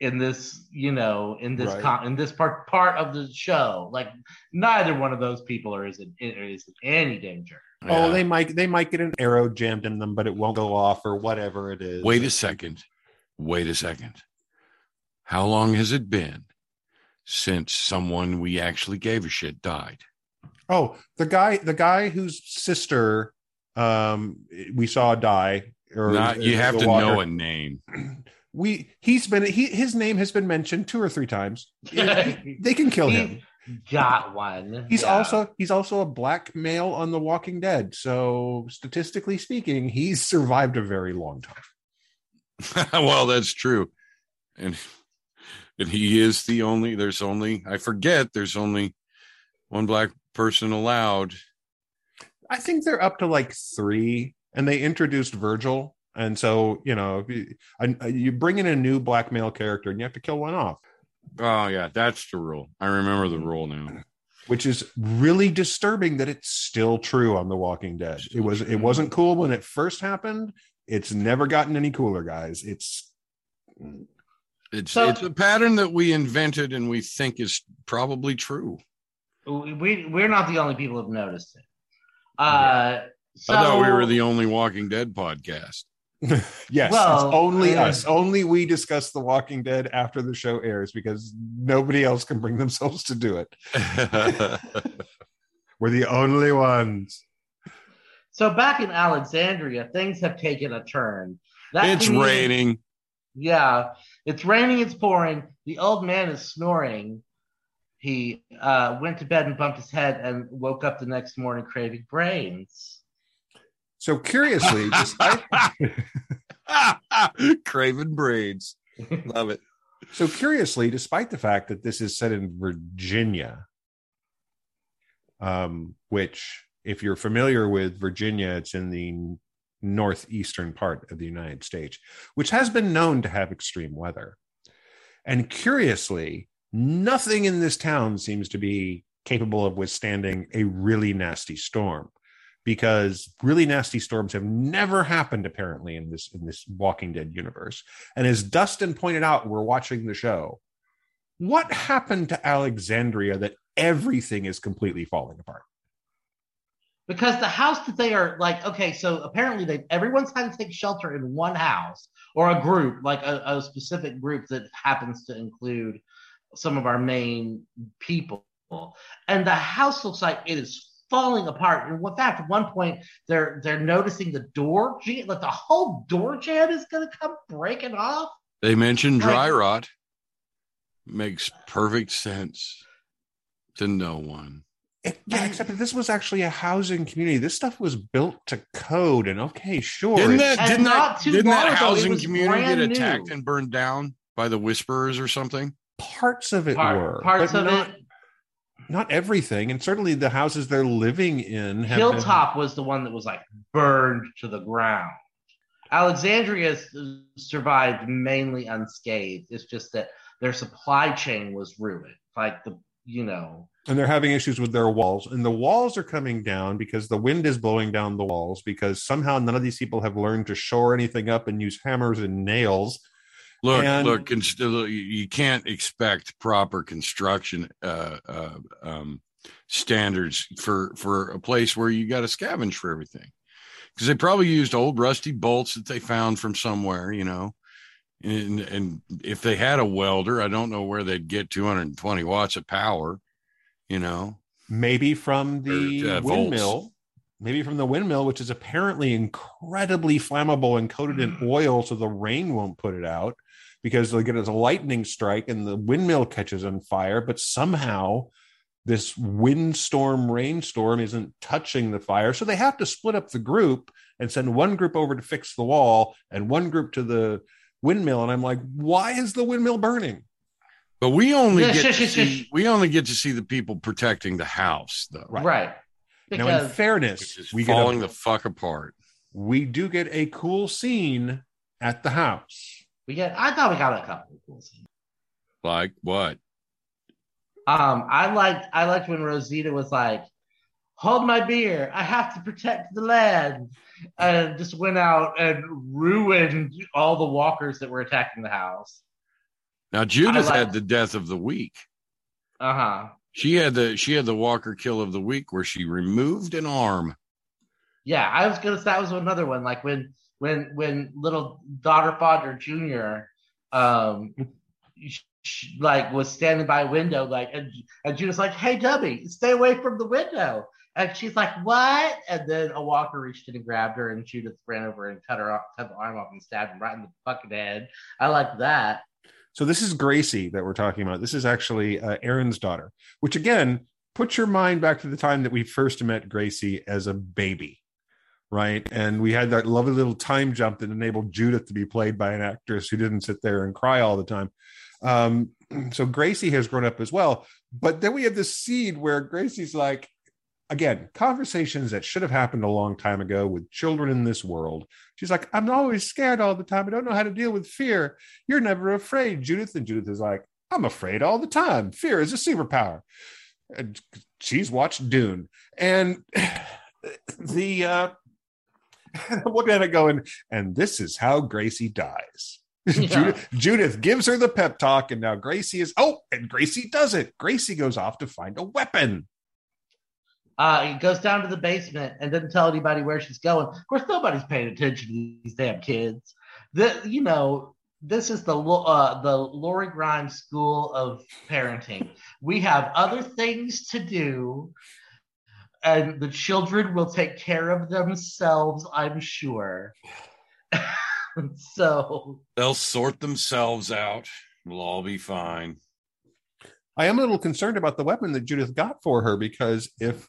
[SPEAKER 3] in this you know in this
[SPEAKER 1] Right.
[SPEAKER 3] con- in this part part of the show like neither one of those people are is in, is in any danger
[SPEAKER 1] Oh,
[SPEAKER 2] Yeah.
[SPEAKER 1] they might they might get an arrow jammed in them, but it won't go off or whatever it is.
[SPEAKER 2] Wait a second. Wait a second. How long has it been since someone we actually gave a shit died?
[SPEAKER 1] Oh, the guy the guy whose sister um we saw die or
[SPEAKER 2] Not you have to
[SPEAKER 1] water.
[SPEAKER 2] know a name. <clears throat>
[SPEAKER 1] We he's been he his name has been mentioned two or three times. <laughs> they can kill him.
[SPEAKER 3] got one
[SPEAKER 1] He's
[SPEAKER 3] Yeah.
[SPEAKER 1] also he's also a black male on The Walking Dead. So statistically speaking, he's survived a very long time. <laughs>
[SPEAKER 2] well, that's true. And and he is the only there's only I forget there's only one black person allowed.
[SPEAKER 1] I think they're up to like three, and they introduced Virgil. And so, you know, you, uh, you bring in a new black male character and you have to kill one off,
[SPEAKER 2] Oh yeah, that's the rule. I remember the rule now.
[SPEAKER 1] which is really disturbing that it's still true on The Walking Dead. It was it wasn't cool when it first happened. It's never gotten any cooler, guys. It's
[SPEAKER 2] It's
[SPEAKER 3] So-
[SPEAKER 2] it's a pattern that we invented and we think is probably true.
[SPEAKER 3] we we're not the only people who've noticed it uh so,
[SPEAKER 2] I thought we were the only Walking Dead podcast. <laughs>
[SPEAKER 1] yes,
[SPEAKER 3] Well,
[SPEAKER 1] it's only
[SPEAKER 3] uh,
[SPEAKER 1] us. Only we discuss The Walking Dead after the show airs because nobody else can bring themselves to do it. <laughs> We're the only ones.
[SPEAKER 3] so back in alexandria things have taken a turn that
[SPEAKER 2] it's
[SPEAKER 3] means-
[SPEAKER 2] raining.
[SPEAKER 3] Yeah, it's raining, it's pouring. The old man is snoring. He uh, went to bed and bumped his head and woke up the next morning craving brains.
[SPEAKER 1] So curiously, despite <laughs> <laughs>
[SPEAKER 2] Craven brains, Love it.
[SPEAKER 1] so curiously, despite the fact that this is set in Virginia, um, which, if you're familiar with Virginia, it's in the northeastern part of the United States, which has been known to have extreme weather. And curiously, nothing in this town seems to be capable of withstanding a really nasty storm because really nasty storms have never happened apparently in this in this walking dead universe. And as dustin pointed out we're watching the show. What happened to alexandria that everything is completely falling apart
[SPEAKER 3] Because the house that they are like, okay, so apparently they everyone's had to take shelter in one house or a group, like a, a specific group that happens to include some of our main people. And the house looks like it is falling apart. And in fact, at one point they're they're noticing the door jamb, like the whole door jamb is gonna come breaking off.
[SPEAKER 2] They mentioned dry
[SPEAKER 3] Right.
[SPEAKER 2] rot. Makes perfect sense to no one.
[SPEAKER 1] It- yeah except that this was actually a housing community this stuff was built to code and okay sure
[SPEAKER 2] Didn't that didn't that
[SPEAKER 3] too
[SPEAKER 2] didn't that
[SPEAKER 3] ago,
[SPEAKER 2] housing community get attacked
[SPEAKER 3] new.
[SPEAKER 2] and burned down by the whisperers or something?
[SPEAKER 1] parts of it
[SPEAKER 3] Part-
[SPEAKER 1] were
[SPEAKER 3] parts
[SPEAKER 1] but
[SPEAKER 3] of
[SPEAKER 1] not,
[SPEAKER 3] it.
[SPEAKER 1] not everything and certainly the houses they're living in have been-
[SPEAKER 3] Hilltop was the one that was like burned to the ground. Alexandria survived mainly unscathed. It's just that their supply chain was ruined. Like the, you know,
[SPEAKER 1] and they're having issues with their walls. And the walls are coming down because the wind is blowing down the walls because somehow none of these people have learned to shore anything up and use hammers and nails.
[SPEAKER 2] Look,
[SPEAKER 1] And-
[SPEAKER 2] look, const- you you can't expect proper construction uh, uh, um, standards for for a place where you got to scavenge for everything, because they probably used old rusty bolts that they found from somewhere, you know. And and if they had a welder, I don't know where they'd get 220 watts of power, you know.
[SPEAKER 1] maybe from the
[SPEAKER 2] Or, uh, volts.
[SPEAKER 1] windmill maybe from the windmill, which is apparently incredibly flammable and coated in oil so the rain won't put it out because they'll get a lightning strike and the windmill catches on fire, but somehow this windstorm rainstorm isn't touching the fire. So they have to split up the group and send one group over to fix the wall and one group to the windmill. And I'm like, why is the windmill burning?
[SPEAKER 2] But we only get to see, we only get to see the people protecting the house, though,
[SPEAKER 1] Right.
[SPEAKER 3] Right.
[SPEAKER 1] now, in fairness,
[SPEAKER 2] which is
[SPEAKER 1] we get
[SPEAKER 2] falling
[SPEAKER 1] a,
[SPEAKER 2] the fuck apart.
[SPEAKER 1] we do get a cool scene at the house.
[SPEAKER 3] we get I thought we got a couple of cool scenes.
[SPEAKER 2] Like what?
[SPEAKER 3] Um, I liked I liked when Rosita was like, "Hold my beer! I have to protect the land," and just went out and ruined all the walkers that were attacking the house.
[SPEAKER 2] Now
[SPEAKER 3] like-
[SPEAKER 2] had the death of the week.
[SPEAKER 3] Uh huh.
[SPEAKER 2] She had the she had the Walker kill of the week where she removed an arm.
[SPEAKER 3] Yeah, I was gonna. Say that was another one. Like when when when little daughter father Junior, um, sh- sh- like was standing by a window, like and and Judith's like, "Hey, Dubby, stay away from the window." And she's like, "What?" And then a walker reached in and grabbed her, and Judith ran over and cut her off, cut the arm off, and stabbed him right in the fucking head. I like that.
[SPEAKER 1] So this is Gracie that we're talking about. This is actually uh, Aaron's daughter, which again, put your mind back to the time that we first met Gracie as a baby, right? And we had that lovely little time jump that enabled Judith to be played by an actress who didn't sit there and cry all the time. Um, <clears throat> so Gracie has grown up as well. But then we have this scene where Gracie's like, again, conversations that should have happened a long time ago with children in this world. She's like, I'm always scared all the time. I don't know how to deal with fear. You're never afraid, Judith. And Judith is like, I'm afraid all the time. Fear is a superpower. And she's watched Dune. And <sighs> the uh I'm looking at it going, and this is how Gracie dies. <laughs>
[SPEAKER 3] Yeah.
[SPEAKER 1] Judith, Judith gives her the pep talk, and now Gracie is oh, and Gracie does it. Gracie goes off to find a weapon.
[SPEAKER 3] Uh, he goes down to the basement and doesn't tell anybody where she's going. Of course, nobody's paying attention to these damn kids. The you know this is the uh, the Lori Grimes School of Parenting. We have other things to do, and the children will take care of themselves. I'm sure. <laughs> so
[SPEAKER 2] They'll sort themselves out. We'll all be fine.
[SPEAKER 1] I am a little concerned about the weapon that Judith got for her because if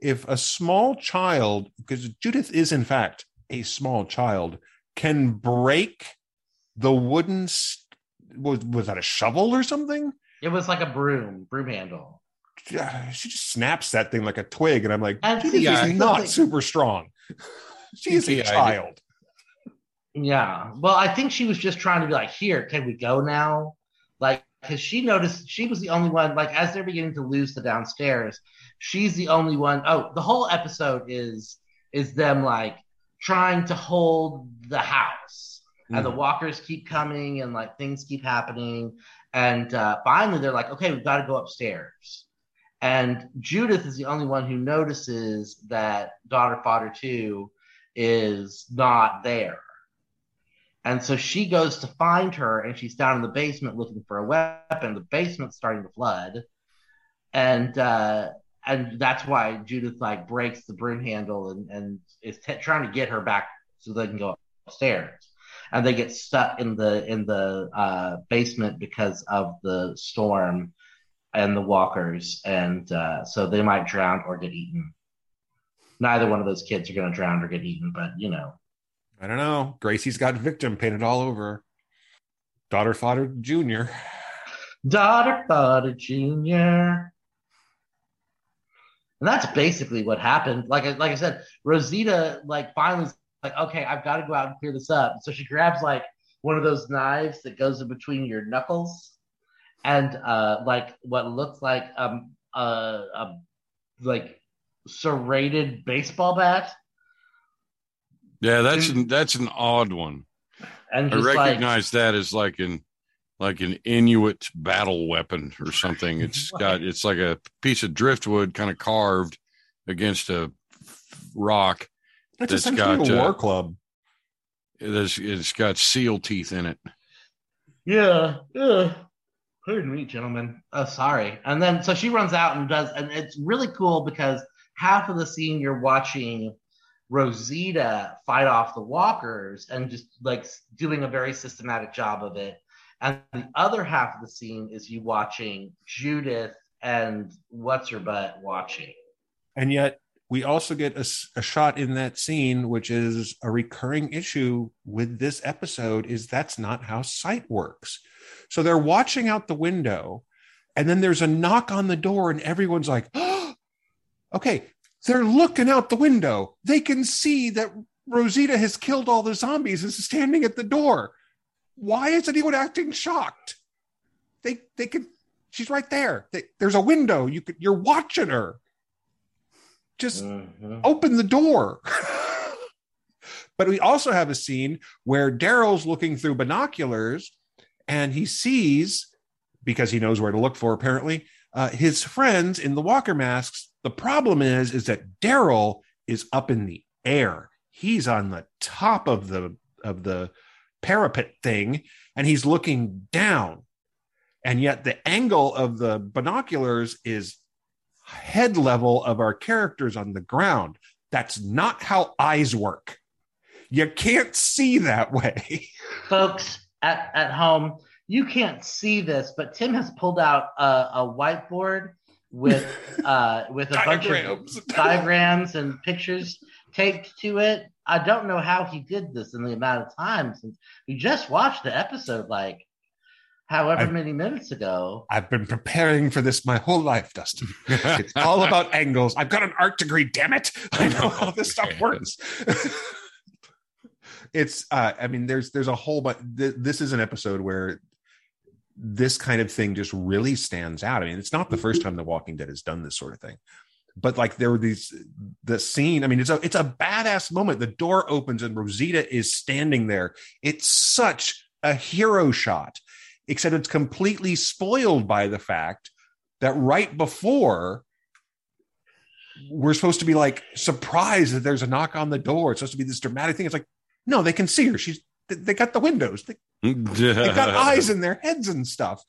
[SPEAKER 1] if a small child, because Judith is in fact a small child, can break the wooden st- was was that a shovel or something?
[SPEAKER 3] it was like a broom, broom handle.
[SPEAKER 1] Yeah, She just snaps that thing like a twig, and I'm like,
[SPEAKER 3] And
[SPEAKER 1] Judith
[SPEAKER 3] see,
[SPEAKER 1] is not
[SPEAKER 3] think-
[SPEAKER 1] super strong. <laughs> She is a child.
[SPEAKER 3] Yeah. Well, I think she was just trying to be like, here, can we go now? Like, because she noticed she was the only one, like, as they're beginning to lose the downstairs, she's the only one. Oh, the whole episode is is them like trying to hold the house. And the walkers keep coming and like things keep happening. And uh, finally they're like, okay, we've got to go upstairs. And Judith is the only one who notices that daughter fodder 2 is not there. And so she goes to find her, and she's down in the basement looking for a weapon. The basement's starting to flood, and uh, and that's why Judith like breaks the broom handle and and is t- trying to get her back so they can go upstairs. And they get stuck in the in the uh, basement because of the storm and the walkers, and uh, so they might drown or get eaten. Neither one of those kids are going to drown or get eaten, but you know.
[SPEAKER 1] I don't know. Gracie's got victim painted all over. Daughter fodder junior.
[SPEAKER 3] daughter father junior and that's basically what happened like I, like I said rosita like finally like okay i've got to go out and clear this up so she grabs like one of those knives that goes in between your knuckles and uh like what looks like um a, a like serrated baseball bat
[SPEAKER 2] Yeah, that's an, that's an odd one.
[SPEAKER 3] and
[SPEAKER 2] I
[SPEAKER 3] just like
[SPEAKER 2] recognize that as like an like an Inuit battle weapon or something. It's <laughs> got it's like a piece of driftwood kind of carved against a rock.
[SPEAKER 1] That's
[SPEAKER 2] That's
[SPEAKER 1] essentially
[SPEAKER 2] got,
[SPEAKER 1] a
[SPEAKER 2] uh,
[SPEAKER 1] war club.
[SPEAKER 2] It's, it's got seal teeth in it.
[SPEAKER 3] Yeah, yeah. Pardon me, gentlemen. Oh, sorry. And then so she runs out and does, and it's really cool because half of the scene you're watching Rosita fight off the walkers and just like doing a very systematic job of it. And the other half of the scene is you watching Judith and what's her butt watching.
[SPEAKER 1] And yet we also get a, a, shot in that scene, which is a recurring issue with this episode, is that's not how sight works. So they're watching out the window, and then there's a knock on the door, and everyone's like, oh, <gasps> okay, they're looking out the window. They can see that Rosita has killed all the zombies and is standing at the door. Why is anyone acting shocked? They they can she's right there. They, there's a window. You could you're watching her. Just mm-hmm. open the door. <laughs> but we also have a scene where Daryl's looking through binoculars and he sees, because he knows where to look for apparently, uh, his friends in the walker masks. The problem is, is that Daryl is up in the air. He's on the top of the of the parapet thing, and he's looking down. And yet the angle of the binoculars is head level of our characters on the ground. That's not how eyes work. You can't see that way. <laughs>
[SPEAKER 3] Folks at, at home, you can't see this, but Tim has pulled out a, a whiteboard with <laughs> uh, with a bunch of <laughs> diagrams and pictures taped to it. I don't know how he did this in the amount of time since we just watched the episode like however I've, many minutes ago.
[SPEAKER 1] I've been preparing for this my whole life, Dustin. <laughs> it's all about angles. I've got an art degree, damn it. I know how this stuff works. it's uh I mean there's there's a whole but th- this is an episode where this kind of thing just really stands out. I mean, it's not the first mm-hmm. time The Walking Dead has done this sort of thing but like there were these the scene i mean it's a it's a badass moment the door opens and rosita is standing there it's such a hero shot except it's completely spoiled by the fact that right before we're supposed to be like surprised that there's a knock on the door. It's supposed to be this dramatic thing. It's like, no, they can see her. She's they got the windows. They, they got <laughs> eyes in their heads and stuff.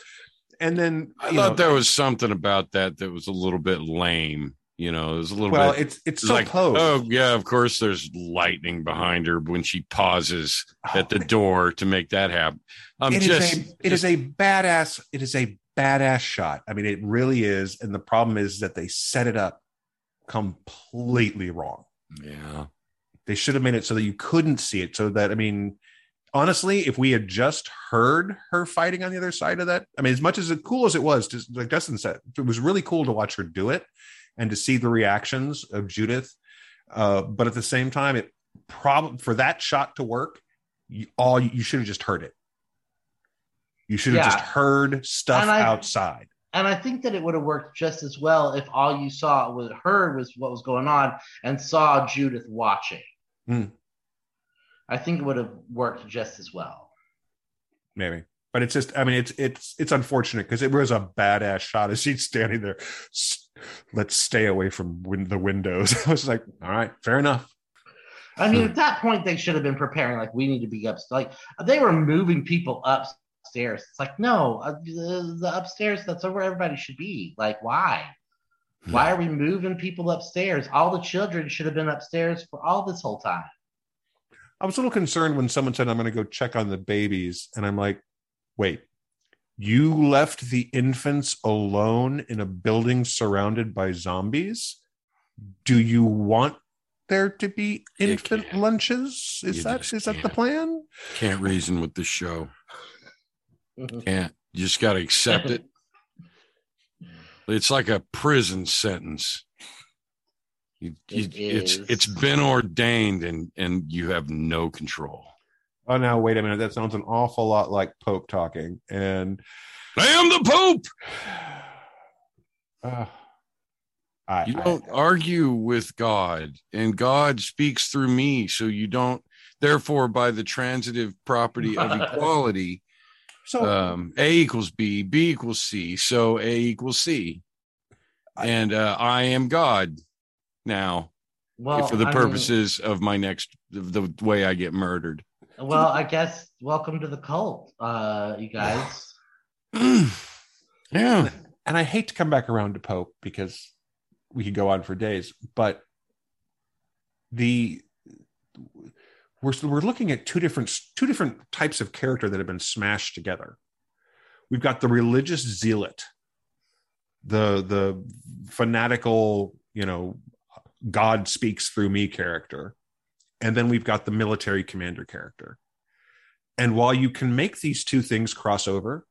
[SPEAKER 1] And then
[SPEAKER 2] I thought know, there was something about that that was a little bit lame. You know, it was a little
[SPEAKER 1] well,
[SPEAKER 2] bit.
[SPEAKER 1] it's it's, it's so like, close.
[SPEAKER 2] Oh yeah, of course. There's lightning behind her when she pauses oh, at the door to make that happen.
[SPEAKER 1] Um, it just, is a, it just, is a badass. It is a badass shot. I mean, it really is. And the problem is that they set it up completely wrong.
[SPEAKER 2] Yeah,
[SPEAKER 1] they should have made it so that you couldn't see it. So that I mean, honestly, if we had just heard her fighting on the other side of that, I mean, as much as it, cool as it was, just like Justin said, it was really cool to watch her do it and to see the reactions of Judith. Uh, but at the same time, it probably for that shot to work, you, all you should have just heard it. You should have yeah. just heard stuff I, outside.
[SPEAKER 3] And I think that it would have worked just as well if all you saw was heard was what was going on and saw Judith watching. Mm. I think it would have worked just as well.
[SPEAKER 1] Maybe but it's just i mean it's it's it's unfortunate because it was a badass shot as she's standing there let's stay away from win- the windows. <laughs> I was like, all right, fair enough.
[SPEAKER 3] I mean, at that point, they should have been preparing. Like, we need to be up. Like, they were moving people upstairs. It's like, no, uh, the, the upstairs. That's where everybody should be. Like, why? Why are we moving people upstairs? All the children should have been upstairs for all this whole time.
[SPEAKER 1] I was a little concerned when someone said, "I'm going to go check on the babies," and I'm like, "Wait, you left the infants alone in a building surrounded by zombies? Do you want there to be infant lunches? Is you that is that the plan?
[SPEAKER 2] Can't reason with this show. Can't. You just got to accept it. <laughs> It's like a prison sentence you, you, it's it's been ordained and and you have no control.
[SPEAKER 1] Oh now wait a minute. That sounds an awful lot like pope talking and
[SPEAKER 2] i am the pope! <sighs> Uh, I, you don't I, argue with god and god speaks through me so you don't therefore by the transitive property of <laughs> equality so um, a equals b b equals c so a equals c. And uh, i am god now well, for the purposes mean, of my next the way i get murdered
[SPEAKER 3] well, I guess welcome to the cult, uh, you guys. <clears throat>
[SPEAKER 2] yeah.
[SPEAKER 1] And I hate to come back around to Pope because we could go on for days, but the we're we're looking at two different two different types of character that have been smashed together. We've got the religious zealot, the the fanatical, you know, God speaks through me character, and then we've got the military commander character. And while you can make these two things cross over,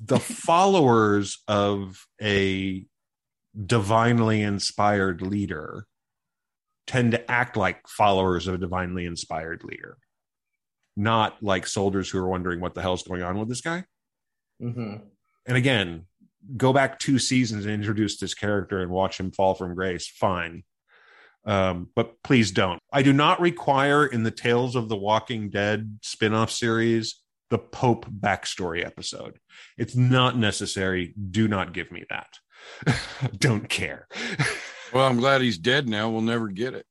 [SPEAKER 1] the <laughs> followers of a divinely inspired leader tend to act like followers of a divinely inspired leader, not like soldiers who are wondering what the hell's going on with this guy.
[SPEAKER 3] hmm
[SPEAKER 1] And again, go back two seasons and introduce this character and watch him fall from grace. Fine. Um, but please don't. I do not require in the Tales of the Walking Dead spin off series the Pope backstory episode. It's not necessary. Do not give me that. <laughs> don't care. <laughs>
[SPEAKER 2] Well, I'm glad he's dead now. We'll never get it.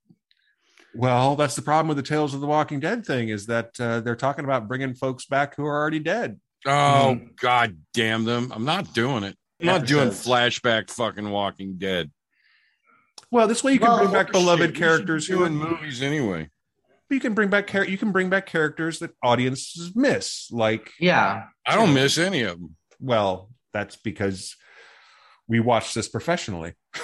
[SPEAKER 1] Well, that's the problem with the Tales of the Walking Dead thing is that uh, they're talking about bringing folks back who are already dead.
[SPEAKER 2] Oh, God damn them. I'm not doing it. I'm not doing flashback fucking Walking Dead.
[SPEAKER 1] Well, this way you can
[SPEAKER 3] Well,
[SPEAKER 1] bring back beloved
[SPEAKER 2] we should
[SPEAKER 1] characters
[SPEAKER 2] be
[SPEAKER 1] who
[SPEAKER 2] doing movies anyway.
[SPEAKER 1] you can bring back char- you can bring back characters that audiences miss like
[SPEAKER 3] Yeah.
[SPEAKER 2] I don't miss any of them.
[SPEAKER 1] well that's because we watch this professionally <laughs>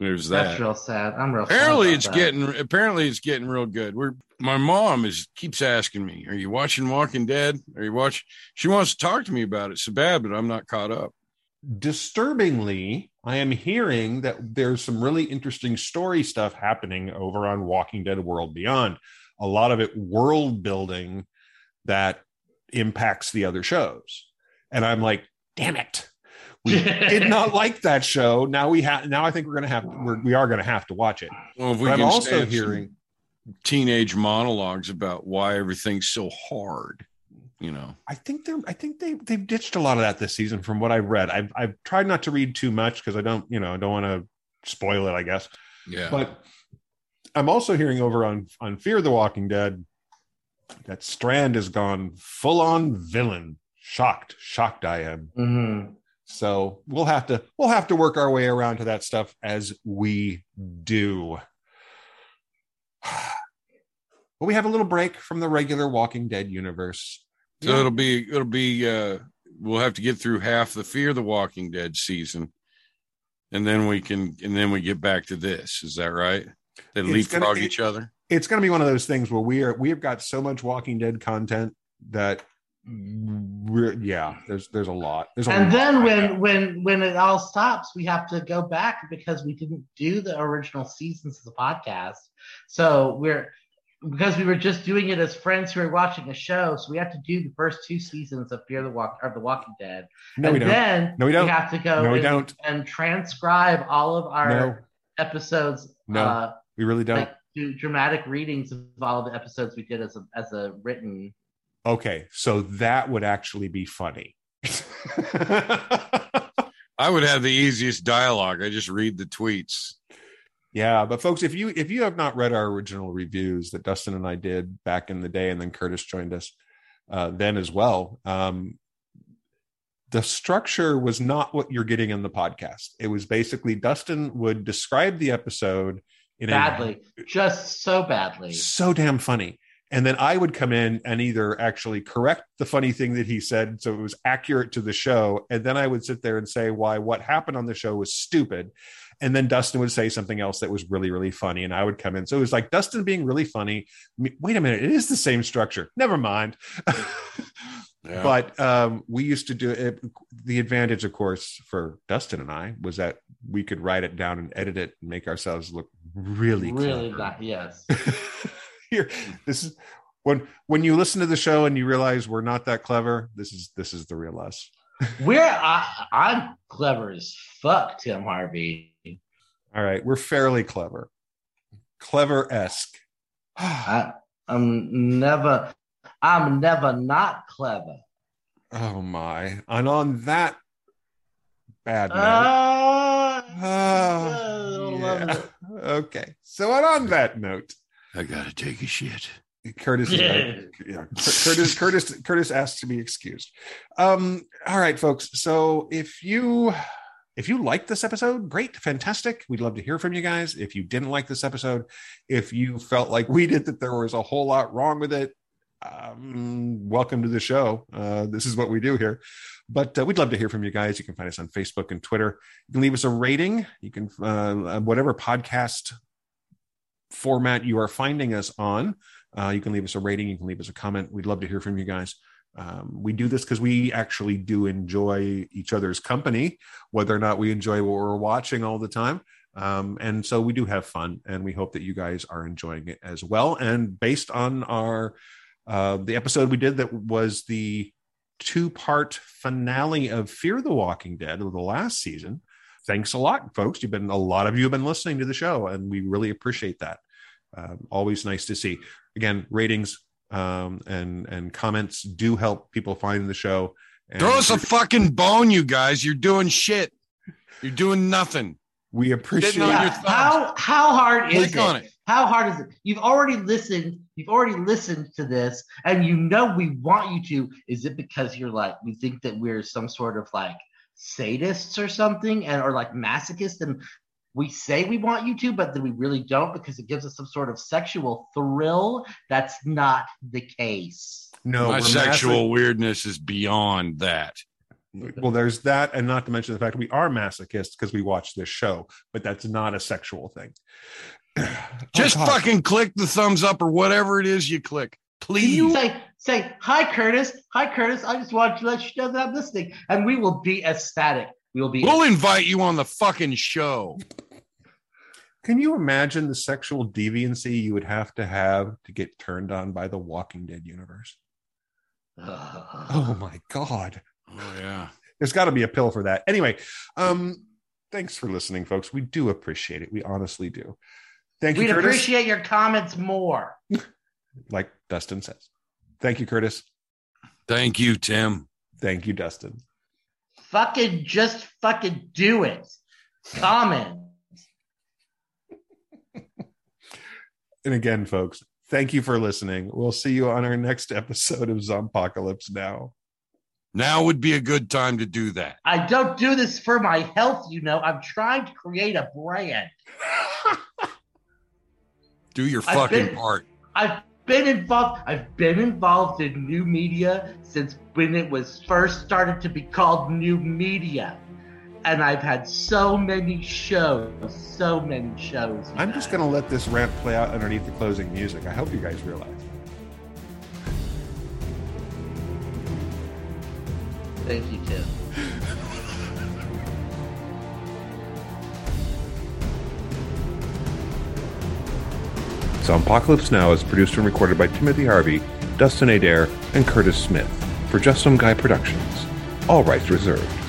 [SPEAKER 2] There's
[SPEAKER 3] That's
[SPEAKER 2] that.
[SPEAKER 3] real sad. I'm real
[SPEAKER 2] Apparently
[SPEAKER 3] about
[SPEAKER 2] it's
[SPEAKER 3] that.
[SPEAKER 2] getting apparently it's getting real good. We're my mom is keeps asking me, "Are you watching Walking Dead? Are you watch?" She wants to talk to me about it so bad, but I'm not caught up.
[SPEAKER 1] Disturbingly i am hearing that there's some really interesting story stuff happening over on walking dead world beyond. A lot of it world building that impacts the other shows. And i'm like damn it. We did not <laughs> like that show. Now we have now i think we're gonna have we're, we are gonna have to watch it.
[SPEAKER 2] Well, if we
[SPEAKER 1] but i'm also hearing
[SPEAKER 2] teenage monologues about why everything's so hard, you know.
[SPEAKER 1] I think they're. I think they they've ditched a lot of that this season, from what I've read. I've I've tried not to read too much because I don't, you know, I don't want to spoil it. I guess,
[SPEAKER 2] Yeah.
[SPEAKER 1] but I'm also hearing over on on Fear the Walking Dead that Strand has gone full on villain. Shocked, shocked I am.
[SPEAKER 3] Mhm.
[SPEAKER 1] So we'll have to we'll have to work our way around to that stuff as we do. <sighs> But we have a little break from the regular Walking Dead universe.
[SPEAKER 2] So it'll be it'll be uh we'll have to get through half the Fear the Walking Dead season. And then we can and then we get back to this. Is that right? They
[SPEAKER 1] It's
[SPEAKER 2] leapfrog
[SPEAKER 1] gonna-
[SPEAKER 2] each other.
[SPEAKER 1] it's going to be one of those things where we are we have got so much Walking Dead content that we're yeah. There's there's a lot. There's a
[SPEAKER 3] And
[SPEAKER 1] lot
[SPEAKER 3] then when
[SPEAKER 1] now.
[SPEAKER 3] when when it all stops, we have to go back because we didn't do the original seasons of the podcast. So we're because we were just doing it as friends who are watching a show, so we have to do the first two seasons of Fear the Walk of The Walking Dead.
[SPEAKER 1] no,
[SPEAKER 3] and
[SPEAKER 1] we don't.
[SPEAKER 3] then
[SPEAKER 1] No, we don't.
[SPEAKER 3] We have to go
[SPEAKER 1] No, we
[SPEAKER 3] and,
[SPEAKER 1] don't.
[SPEAKER 3] and transcribe all of our
[SPEAKER 1] No,
[SPEAKER 3] episodes.
[SPEAKER 1] No.
[SPEAKER 3] Uh,
[SPEAKER 1] we really don't.
[SPEAKER 3] like do dramatic readings of all of the episodes we did as a as a written.
[SPEAKER 1] okay, so that would actually be funny. <laughs>
[SPEAKER 2] I would have the easiest dialogue. I just read the tweets.
[SPEAKER 1] Yeah, but folks, if you if you have not read our original reviews that Dustin and I did back in the day, and then Curtis joined us uh, then as well, um, the structure was not what you're getting in the podcast. It was basically Dustin would describe the episode in a
[SPEAKER 3] badly, just so badly.
[SPEAKER 1] so damn funny. And then I would come in and either actually correct the funny thing that he said so it was accurate to the show. And then I would sit there and say why what happened on the show was stupid. And then Dustin would say something else that was really, really funny. And I would come in. So it was like Dustin being really funny. Wait a minute, it is the same structure. Never mind. <laughs>
[SPEAKER 2] Yeah.
[SPEAKER 1] But um, we used to do it. The advantage, of course, for Dustin and I was that we could write it down and edit it and make ourselves look really,
[SPEAKER 3] really
[SPEAKER 1] clever.
[SPEAKER 3] not. Yes. <laughs>
[SPEAKER 1] Here, this is when when you listen to the show and you realize we're not that clever. This is this is the real us. <laughs>
[SPEAKER 3] We're I, I'm clever as fuck, Tim Harvey.
[SPEAKER 1] All right, we're fairly clever, clever esque.
[SPEAKER 3] I, I'm never. I'm never not clever.
[SPEAKER 1] oh my! And on that bad note,
[SPEAKER 3] Ah,
[SPEAKER 1] oh, yeah. <laughs> okay. So and on that note,
[SPEAKER 2] I gotta take a shit.
[SPEAKER 1] Curtis,
[SPEAKER 3] Yeah.
[SPEAKER 1] yeah, Curtis, Curtis, Curtis asked to be excused. Um, all right, folks. So if you if you liked this episode, great, fantastic. We'd love to hear from you guys. If you didn't like this episode, if you felt like we did that there was a whole lot wrong with it, um, welcome to the show. Uh, this is what we do here. But uh, we'd love to hear from you guys. You can find us on Facebook and Twitter. You can leave us a rating. You can, uh, whatever podcast format you are finding us on, uh, you can leave us a rating. You can leave us a comment. We'd love to hear from you guys. Um, we do this because we actually do enjoy each other's company, whether or not we enjoy what we're watching all the time. Um, and so we do have fun, and we hope that you guys are enjoying it as well. And based on our uh, the episode we did that was the two part finale of Fear the Walking Dead of the last season. Thanks a lot, folks. You've been a lot of you have been listening to the show, and we really appreciate that. Um, always nice to see. Again, ratings um, and and comments do help people find the show. And
[SPEAKER 2] Throw us a fucking bone, you guys. You're doing shit. You're doing nothing.
[SPEAKER 1] We appreciate
[SPEAKER 2] your
[SPEAKER 3] Yeah,
[SPEAKER 2] thumbs.
[SPEAKER 3] how how hard is
[SPEAKER 2] Click on
[SPEAKER 3] it?
[SPEAKER 2] it.
[SPEAKER 3] How hard is it? You've already listened. You've already listened to this, and you know we want you to. Is it because you're like we think that we're some sort of like sadists or something, and or like masochists, and we say we want you to, but then we really don't because it gives us some sort of sexual thrill. That's not the case.
[SPEAKER 1] no
[SPEAKER 2] My
[SPEAKER 1] we're
[SPEAKER 2] sexual weirdness is beyond that.
[SPEAKER 1] well, there's that, and not to mention the fact we are masochists because we watch this show, but that's not a sexual thing. <clears throat>
[SPEAKER 2] Just
[SPEAKER 1] Oh,
[SPEAKER 2] fucking click the thumbs up or whatever it is you click.
[SPEAKER 3] Can you
[SPEAKER 2] Please.
[SPEAKER 3] say say hi, Curtis? Hi, Curtis. I just want to let you know that I'm listening, and we will be ecstatic. We will be.
[SPEAKER 2] We'll invite you on the fucking show.
[SPEAKER 1] Can you imagine the sexual deviancy you would have to have to get turned on by the Walking Dead universe? <laughs> Oh my god.
[SPEAKER 2] Oh yeah.
[SPEAKER 1] There's got to be a pill for that. Anyway, um thanks for listening folks. We do appreciate it. We honestly do. Thank you
[SPEAKER 3] We'd
[SPEAKER 1] Curtis.
[SPEAKER 3] appreciate your comments more. <laughs>
[SPEAKER 1] like Dustin says. Thank you Curtis.
[SPEAKER 2] Thank you, Tim.
[SPEAKER 1] Thank you Dustin.
[SPEAKER 3] Fucking just fucking do it. Comment.
[SPEAKER 1] And again folks, thank you for listening. We'll see you on our next episode of Zompocalypse now.
[SPEAKER 2] Now would be a good time to do that.
[SPEAKER 3] I don't do this for my health, you know. I'm trying to create a brand. <laughs>
[SPEAKER 2] Do your
[SPEAKER 3] I've
[SPEAKER 2] fucking
[SPEAKER 3] been-
[SPEAKER 2] part.
[SPEAKER 3] I've been involved. I've been involved in new media since when it was first started to be called new media, and I've had so many shows, so many shows.
[SPEAKER 1] I'm just going to let this rant play out underneath the closing music. I hope you guys realize.
[SPEAKER 3] Thank you, Tim.
[SPEAKER 1] Zompocalypse Now is produced and recorded by Timothy Harvey, Dustin Adair, and Curtis Smith for Just Some Guy Productions. All rights reserved.